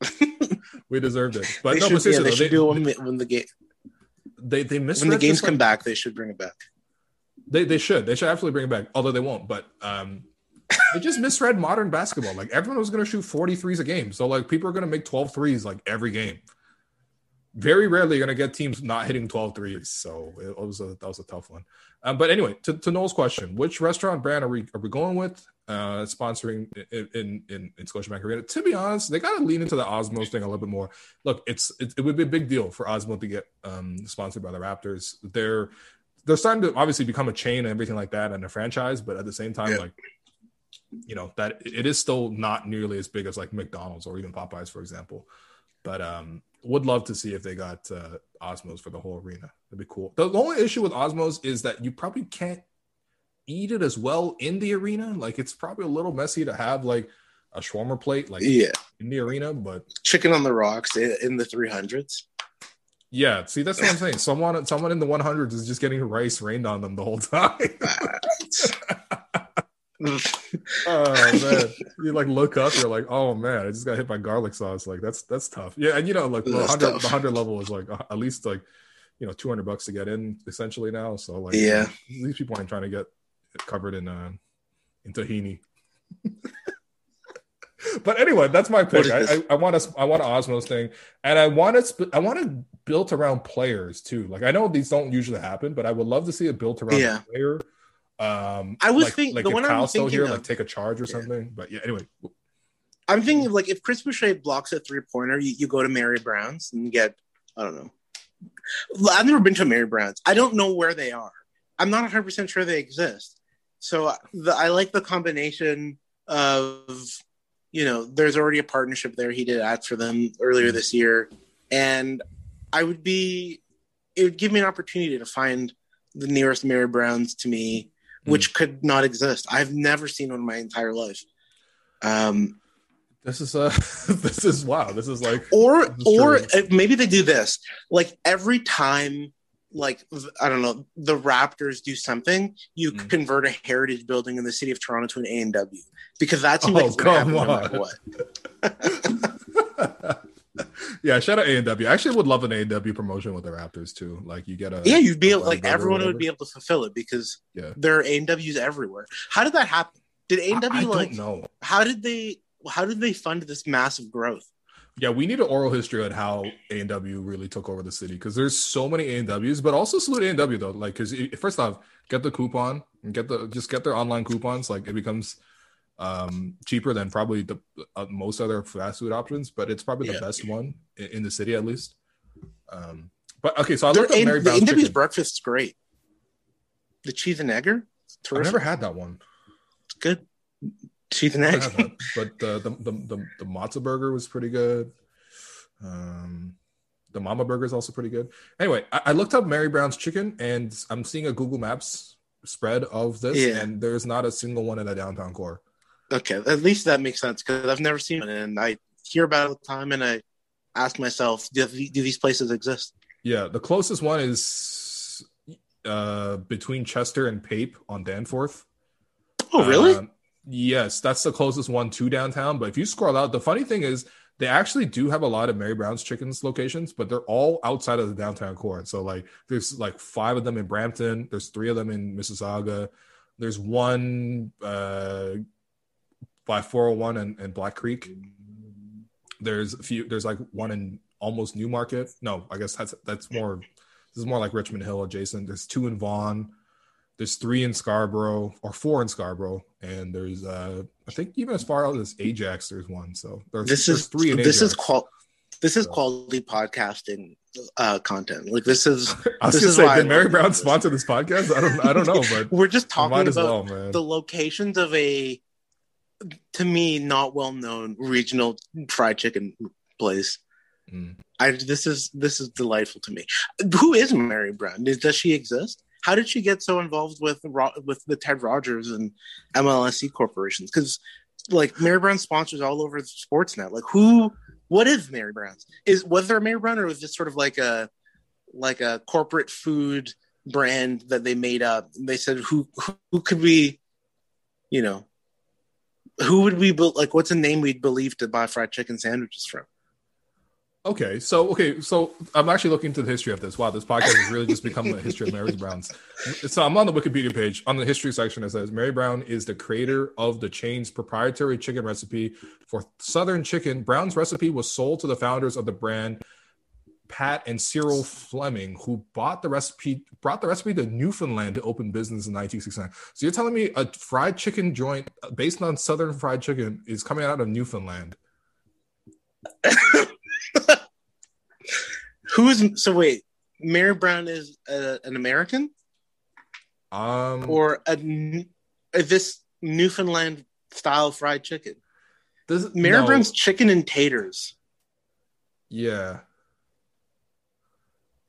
[LAUGHS] we deserved it. But they no, should, but yeah, they should do it when, when the game they they missed when the games come back. They should bring it back. They they should. They should absolutely bring it back. Although they won't. But um they just misread modern basketball. Like everyone was gonna shoot 40 threes a game. So like people are gonna make 12 threes like every game. Very rarely you're gonna get teams not hitting 12 threes. So it was a that was a tough one. Um, but anyway, to, to Noel's question, which restaurant brand are we are we going with? Uh sponsoring in in in, in Scotiabank Arena. To be honest, they gotta lean into the Osmow's thing a little bit more. Look, it's it, it would be a big deal for Osmow to get um sponsored by the Raptors. They're they're starting to obviously become a chain and everything like that and a franchise, but at the same time, Yeah. like you know, that it is still not nearly as big as like McDonald's or even Popeyes, for example. But um would love to see if they got uh Osmow's for the whole arena. That'd be cool. The only issue with Osmow's is that you probably can't eat it as well in the arena. Like it's probably a little messy to have like a shawarma plate like Yeah, in the arena, but chicken on the rocks in the three hundreds. Yeah, see that's what I'm saying. Someone someone in the 100s is just getting rice rained on them the whole time. [LAUGHS] oh man, you like look up, you're like, oh man, I just got hit by garlic sauce. Like that's that's tough. Yeah, and you know, like the hundred the hundred level is like uh, at least like you know two hundred bucks to get in essentially now. So like, Yeah. these people aren't trying to get covered in uh in tahini. [LAUGHS] but anyway, that's my pick. I? I, I want a I want an Osmow's thing, and I want it. sp- I want it built around players too. Like I know these don't usually happen, but I would love to see it built around Yeah. player. Um, I was like, think- like the if one Kyle's still thinking here, of- like take a charge or Yeah. something. But yeah, anyway, I'm thinking of like if Chris Boucher blocks a three pointer, you, you go to Mary Brown's and get I don't know. I've never been to Mary Brown's. I don't know where they are. I'm not 100 percent sure they exist. So the, I like the combination of you know there's already a partnership there. He did ads for them earlier this year, and I would be it would give me an opportunity to find the nearest Mary Brown's to me, which could not exist. I've never seen one in my entire life. Um, this is uh [LAUGHS] this is wow. This is like or or maybe they do this like every time like i don't know the raptors do something you Mm. convert a heritage building in the city of toronto to an a&w because that's seems like Oh, it's gonna happen no what [LAUGHS] yeah, shout out A and W. I actually would love an A and W promotion with the Raptors too. Like you get a yeah you'd be able like everyone would be able to fulfill it because Yeah. there are a&ws everywhere how did that happen did a&w like don't know. how did they how did they fund this massive growth Yeah, we need an oral history on how A and W really took over the city because there's so many A and Ws, but also salute A and W though. Like, because first off, get the coupon and get the just get their online coupons. Like, it becomes um cheaper than probably the uh, most other fast food options, but it's probably the Yeah. best one in, in the city at least. Um, but okay, so I Their looked up A- Mary the Brown's a&w's chicken. breakfast's great the cheese and egger I've never had that one. it's good cheese and egg but the the, the the the matzo burger was pretty good. Um, the mama burger is also pretty good. Anyway, I, I looked up Mary Brown's chicken, and I'm seeing a Google Maps spread of this, Yeah. and there's not a single one in the downtown core. Okay, at least that makes sense because I've never seen it, and I hear about it all the time, and I ask myself, do, do these places exist? Yeah, the closest one is uh between Chester and Pape on Danforth. Oh, really? Um, yes, that's the closest one to downtown. But if you scroll out, the funny thing is they actually do have a lot of Mary Brown's chickens locations, but they're all outside of the downtown core. So like there's like five of them in Brampton, there's three of them in Mississauga, there's one uh by 401 and, and Black Creek. There's a few. There's like one in almost Newmarket. No, I guess that's that's more. This is more like Richmond Hill adjacent. There's two in Vaughan. There's three in Scarborough or four in Scarborough, and there's uh I think even as far out as Ajax, there's one. So there's, This there's is three in this Ajax. is qual this is So- quality podcasting uh content. Like this is [LAUGHS] I was this gonna is say, I did Mary Brown this. sponsor this podcast? I don't I don't know, but [LAUGHS] we're just talking about well, the locations of a to me not well known regional fried chicken place. Mm. I this is this is delightful to me. Who is Mary Brown? Does she exist? How did she get so involved with with the Ted Rogers and MLSE corporations? Because like Mary Brown sponsors all over Sportsnet. Like who? What is Mary Brown's? Is was there a Mary Brown or was this sort of like a like a corporate food brand that they made up? They said who who could we, you know, who would we like? What's a name we'd believe to buy fried chicken sandwiches from? Okay, so okay, so I'm actually looking into the history of this. Wow, this podcast has really just become a history of Mary [LAUGHS] Brown's. So I'm on the Wikipedia page. On the history section, it says Mary Brown is the creator of the chain's proprietary chicken recipe for Southern chicken. Brown's recipe was sold to the founders of the brand, Pat and Cyril Fleming, who bought the recipe, brought the recipe to Newfoundland to open business in 1969. So you're telling me a fried chicken joint based on Southern fried chicken is coming out of Newfoundland? [LAUGHS] Who's so wait? Mary Brown is uh an American Um, or a, n- uh, this Newfoundland style fried chicken? this, Mary no. Brown's chicken and taters. Yeah.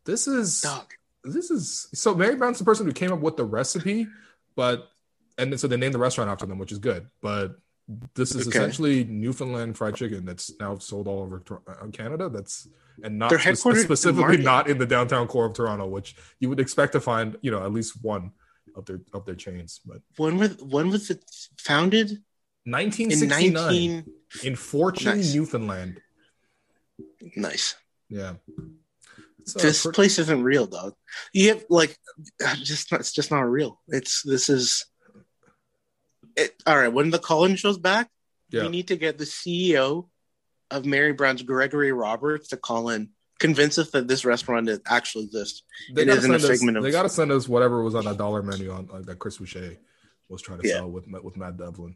This is Dog. this is so Mary Brown's the person who came up with the recipe, but and then, so they named the restaurant after them, which is good. But this is Okay. essentially Newfoundland fried chicken that's now sold all over uh, Canada. That's and not spe- in specifically not in the downtown core of Toronto, which you would expect to find, you know, at least one of their of their chains. But When was when was it founded? In 1969 nineteen. in Fortune, Nice. Newfoundland. Nice. Yeah. It's, uh, this pretty- place isn't real, dog. You have like uh, just not, it's just not real. It's this is. It, all right, when the Collins show's back, yeah. we need to get the CEO of Mary Brown's Gregory Roberts to call in, convince us that this restaurant is, actually exists. They It isn't a send us- figment of- They got to send us whatever was on that dollar menu on like, that Chris Boucher was trying to Yeah. sell with with Matt Devlin.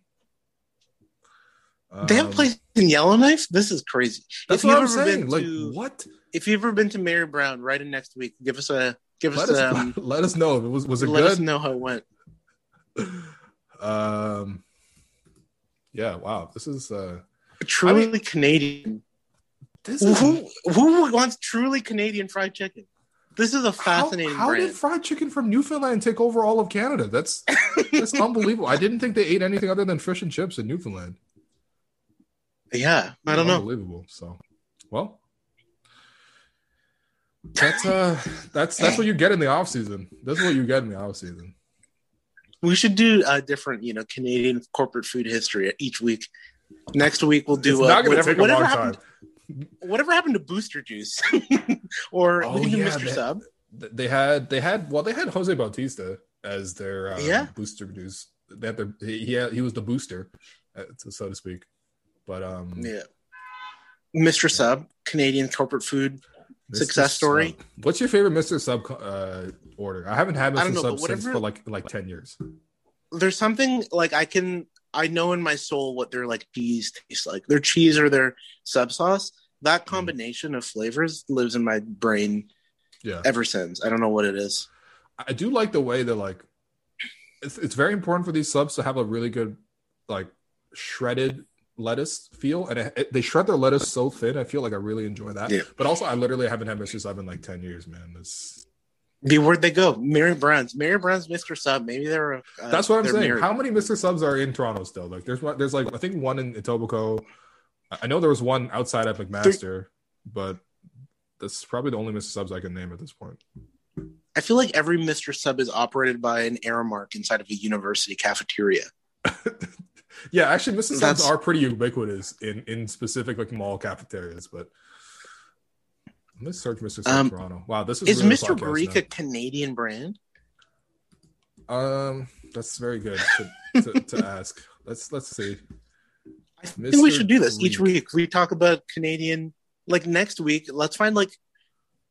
they have a Um, place in Yellowknife. This is crazy. That's if what you've I'm ever saying. been Like, to, what? if you've ever been to Mary Brown, right in next week, give us a give Let us us um, [LAUGHS] let us know. If it was was it let us know how it went. [LAUGHS] Um. Yeah. Wow. This is uh. Truly Canadian. This is Who who wants truly Canadian fried chicken? This is a fascinating how brand. did fried chicken from Newfoundland take over all of Canada? That's that's [LAUGHS] unbelievable. I didn't think they ate anything other than fish and chips in Newfoundland. yeah, I don't know. Unbelievable. So, well, that's uh, that's that's what you get in the off season. That's what you get in the off season. We should do a different, you know, Canadian corporate food history each week. Next week we'll do uh, not whatever, take a whatever long happened. time. Whatever happened to Booster Juice, [LAUGHS] or Oh, we can do yeah, Mr. they- Sub. They had they had well they had Jose Bautista as their uh, Yeah. booster. They had their he he, had, he was the booster, uh, so- so to speak. But um, Yeah, Mr. Sub, Canadian corporate food. Mr. Success story. Sub. What's your favorite Mister Sub uh, order? I haven't had know, Sub but since for like like ten years. There's something like I can I know in my soul what their like cheese tastes like. Their cheese or their sub sauce. That combination of flavors lives in my brain Yeah, ever since. I don't know what it is. I do like the way that like it's, it's very important for these subs to have a really good like shredded lettuce feel and it, it- they shred their lettuce so thin i feel like i really enjoy that Yeah. but also i literally haven't had mr sub in like 10 years man The where'd they go? Mary Brown's. Mary Brown's Mr. Sub. Maybe they're. Uh, that's what i'm saying married. how many mr subs are in toronto still like there's one there's like i think one in etobicoke i know there was one outside epic master but that's probably the only mr subs i can name at this point I feel like every Mr. Sub is operated by an Aramark inside of a university cafeteria. [LAUGHS] yeah actually mr subs are pretty ubiquitous in in specific like mall cafeterias but Let's search Mr. Um, Toronto. Wow, this is, Is really Mr. Barik a Canadian brand? Um, that's very good to, to, to [LAUGHS] ask. Let's let's see. I think we should do this each week. We talk about Canadian. Like next week, let's find like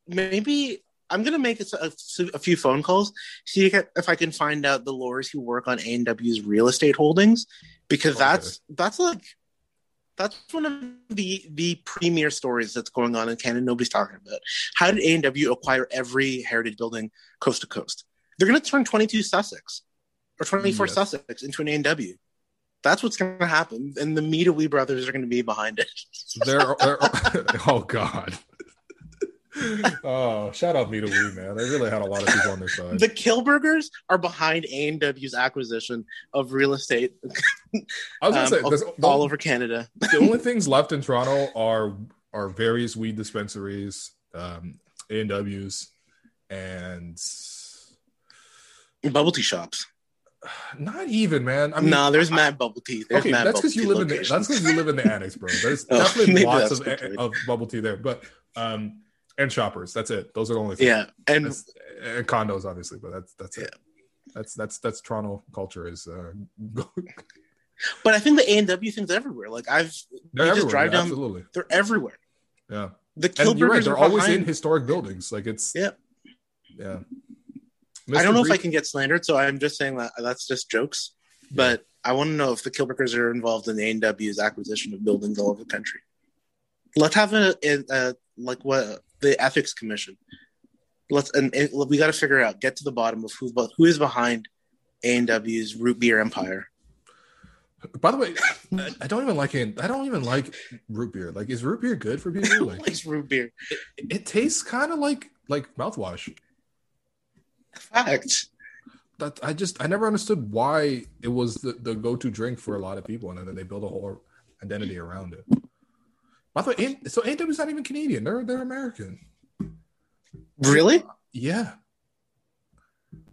maybe I'm gonna make a, a, a few phone calls, see if I- if I can find out the lawyers who work on A and W's real estate holdings, because Okay. that's that's like that's one of the the premier stories that's going on in Canada. Nobody's talking about. How did A and W acquire every heritage building coast to coast? They're gonna turn 22 Sussex or 24 Yes. Sussex into an A and W. That's what's going to happen, and the Me to We brothers are going to be behind it. There, there [LAUGHS] [LAUGHS] oh god. Oh, shout out me to we man. They really had a lot of people on their side. The Kielburgers are behind A and W's acquisition of real estate I was gonna [LAUGHS] um, say all, there's- all over Canada. the only things left in Toronto are are various weed dispensaries, um, A and W's, and Bubble tea shops. not even man. I mean, no, there's I- mad bubble tea. There's okay, mad that's because you live in the, that's because you live in the annex, bro. There's [LAUGHS] Oh, definitely lots of, of bubble tea there, but um, and shoppers. That's it. Those are the only things. yeah, and and condos, obviously, but that's that's it. That's that's that's Toronto culture is uh, [LAUGHS] but I think the A and W thing's everywhere. Like I've, they're just drive yeah, down- absolutely, they're everywhere. yeah. The you're right; they're always behind. in historic buildings. Like it's Yeah. yeah. I don't know if I can get slandered, so I'm just saying that that's just jokes. But I want to know if the Kielburgers are involved in the A&W's acquisition of buildings all over the country. Let's have a, a, a like what the ethics commission. Let's and, and we got to figure out, get to the bottom of who who is behind A&W's root beer empire. By the way, I, don't even like it. I don't even like root beer. Like, is root beer good for people? Like, likes root beer? it, it tastes kind of like like mouthwash. Fact. That I just I never understood why it was the, the go to drink for a lot of people, and then they build a whole identity around it. By the way, A- so A&W's not even Canadian. They're they're American. Really? Yeah.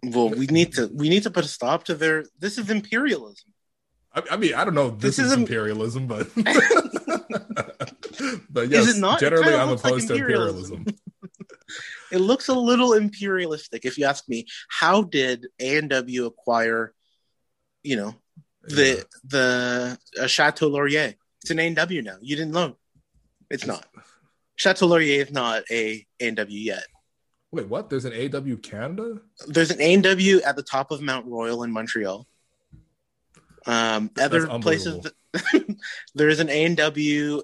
Well, we need to we need to put a stop to their. This is imperialism. I, I mean, I don't know. if This, This is isn't- imperialism, but [LAUGHS] [LAUGHS] but yes, Is it not? Generally, kinda I'm looks like opposed to imperialism. imperialism. [LAUGHS] It looks a little imperialistic, if you ask me. How did A and W acquire, you know, the Yeah. the uh, Chateau Laurier? It's an A and W now. You didn't know. It's not. Chateau Laurier is not a A and W yet. Wait, what? There's an AW Canada? There's an A and W at the top of Mount Royal in Montreal. Um, That's other places. [LAUGHS] there's an A and W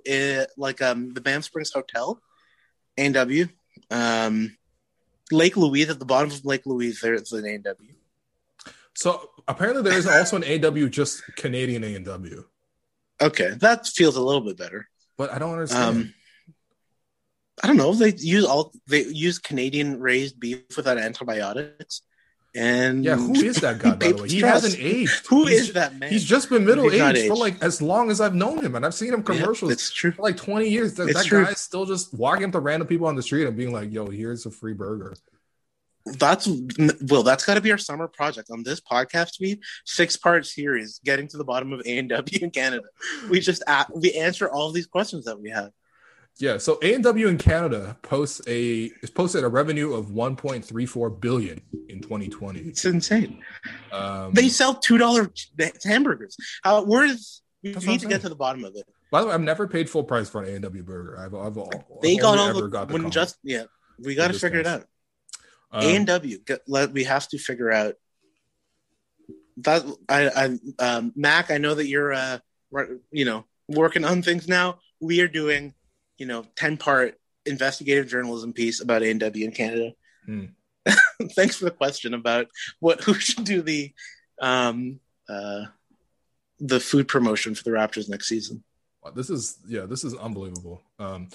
like um the Banff Springs Hotel, A and W. Um, Lake Louise at the bottom of Lake Louise. There's an A and W. So apparently, there is also an AW just Canadian A and W, Okay, that feels a little bit better. But I don't understand. Um, I don't know. They use all they use Canadian raised beef without antibiotics, and yeah, who is that guy? [LAUGHS] By the way, he hasn't aged. Who He's is that man? He's just been middle aged for like as long as I've known him, and I've seen him Yeah, commercials it's true. for like 20 years. That, that guy's still just walking up to random people on the street and being like, "Yo, here's a free burger." That's well, that's got to be our summer project on this podcast. We six part series, getting to the bottom of A and W in Canada. We just we answer all these questions that we have. Yeah, so A and W in Canada posts a is posted a revenue of 1.34 billion in 2020. It's insane. Um, They sell two dollar hamburgers. How? Where is? We need to I'm get to the bottom of it. by the way, I've never paid full price for an A and W burger. I've, I've, I've They got all the, got the when just yeah. We got to figure it out. Um, A and W. We have to figure out that. I, I um, Mac. I know that you're uh, you know, working on things now. We are doing, you know, ten part investigative journalism piece about A and W in Canada. Hmm. [LAUGHS] Thanks for the question about what who should do the um uh the food promotion for the Raptors next season. This is yeah, this is unbelievable. Um,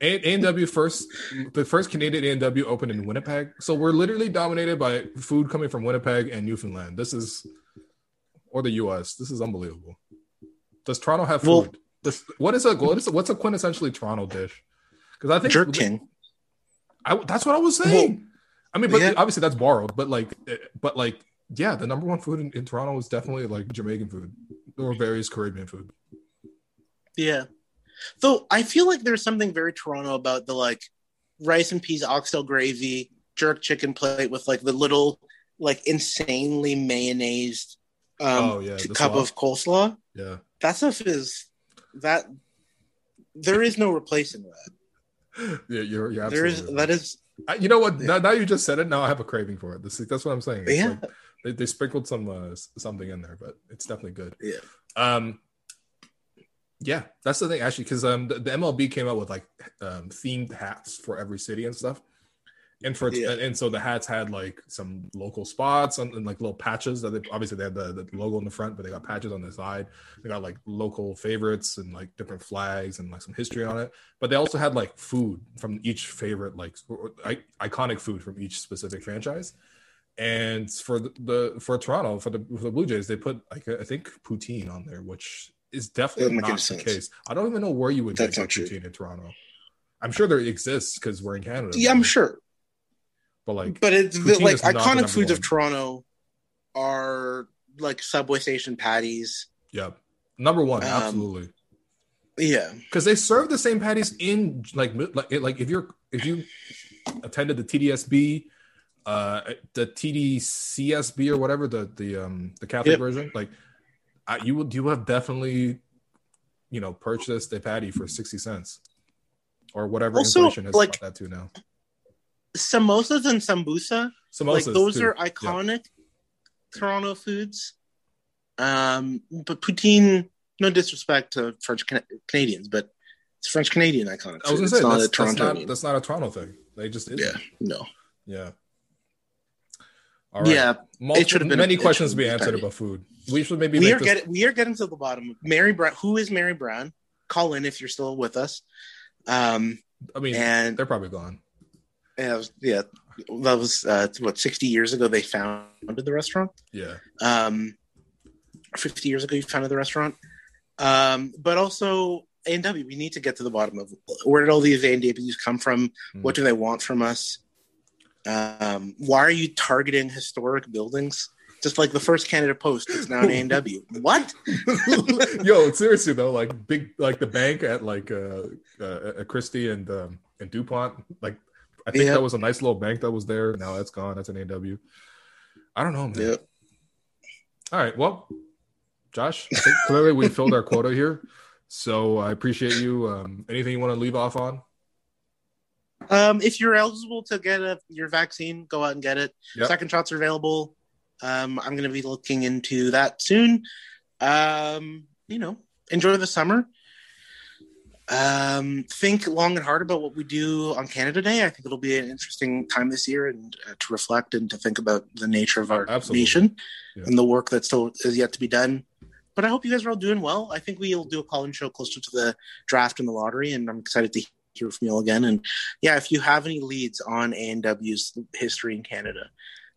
and W first, the first Canadian A and W opened in Winnipeg, so we're literally dominated by food coming from Winnipeg and Newfoundland. This is, or the U.S. This is unbelievable. Does Toronto have food? Well- what is a what is a, what's a quintessentially Toronto dish? Because I think Jerk King. I, that's what I was saying. I mean, but yeah. obviously that's borrowed. But like, but like, yeah, the number one food in, in Toronto is definitely like Jamaican food or various Caribbean food. Yeah. Though I feel like there's something very Toronto about the like rice and peas oxtail gravy, jerk chicken plate with like the little like insanely mayonnaise um Oh, yeah, cup of coleslaw. Yeah. That stuff is that there is no replacing that. [LAUGHS] Yeah, you're, you're There absolutely is right. that is I, you know what? Now, now you just said it. Now I have a craving for it. This, that's what I'm saying. It's Yeah. like they, they sprinkled some uh, something in there, but it's definitely good. Yeah. Um. Yeah, that's the thing actually, because um the, the MLB came out with like um themed hats for every city and stuff, and for Yeah. and, so the hats had like some local spots and, and like little patches that they obviously they had the, the logo in the front, but they got patches on the side. They got like local favorites and like different flags and like some history on it. But they also had like food from each favorite like or- I, iconic food from each specific franchise. And for the, the for Toronto for the for the Blue Jays, they put like I think poutine on there, which is definitely not the sense. case. I don't even know where you would That's get true. in Toronto. I'm sure there exists because we're in Canada. yeah, I'm sure. But like, But it's the, like iconic foods of. Toronto are like subway station patties. yeah, number one, Um, absolutely. Yeah. because they serve the same patties in like like like if you're if you attended the TDSB, uh, the TDCSB or whatever the the um the Catholic Yep. version, like I, you would you have definitely you know purchased a patty for sixty cents or whatever Also, inflation has like- that to now. Samosas and sambusa, Samosas, like those too. are Yeah. iconic Toronto foods. Um, but poutine, no disrespect to French Can- Canadians, but it's French Canadian iconic. I was gonna It's say not that's, a that's not that's not a Toronto thing. They just yeah, no. yeah. All right. Yeah, Multiple, should have been many it questions to be answered about food. We should maybe we make are this- getting we are getting to the bottom. Of Mary Brown, who is Mary Brown? Call in if you're still with us. Um, I mean, and they're probably gone. yeah, was- yeah, that was uh, what sixty years ago they founded the restaurant. Yeah. Um, fifty years ago you founded the restaurant. Um, but also A and W, we need to get to the bottom of where did all these A and W's come from? Hmm. What do they want from us? Um, why are you targeting historic buildings? Just like the first Canada Post, it's now an W. [LAUGHS] What? Yo, seriously though, like big, like the bank at like uh, uh Christie and um and Dupont, like I think Yeah. that was a nice little bank that was there. Now that's gone. That's an AW. I don't know, man. Yeah. All right, well, Josh, I think clearly we filled our quota here. So I appreciate you. Um, anything you want to leave off on? Um, if you're eligible to get a, your vaccine, go out and get it. Yep. Second shots are available. Um, I'm going to be looking into that soon. Um, you know, enjoy the summer. Um, think long and hard about what we do on Canada Day. I think it'll be an interesting time this year and uh, to reflect and to think about the nature of our Absolutely. nation Yeah. and the work that still is yet to be done. But I hope you guys are all doing well. I think we'll do a call-in show closer to the draft and the lottery, and I'm excited to hear from you all again. And yeah, if you have any leads on A and W's history in Canada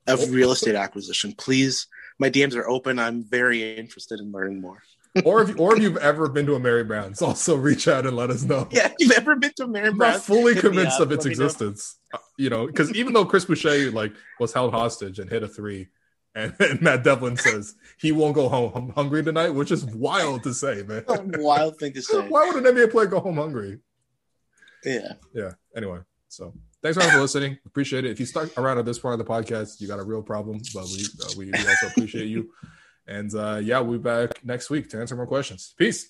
of real estate acquisition, please. My DMs are open. I'm very interested in learning more. or if or if you've ever been to a Mary Brown's, also reach out and let us know. Yeah, if you've ever been to Mary I'm Brown, not fully convinced up, of its know. existence. Uh, You know, because even though Chris Boucher like was held hostage and hit a three, and, and Matt Devlin says he won't go home hungry tonight, which is wild to say, man. A wild thing to [LAUGHS] say. Why would an NBA player go home hungry? Yeah. Yeah. Anyway, so thanks for listening. Appreciate it. If you stuck around at this part of the podcast, you got a real problem, but we uh, we also appreciate you. And uh, yeah, we'll be back next week to answer more questions. Peace.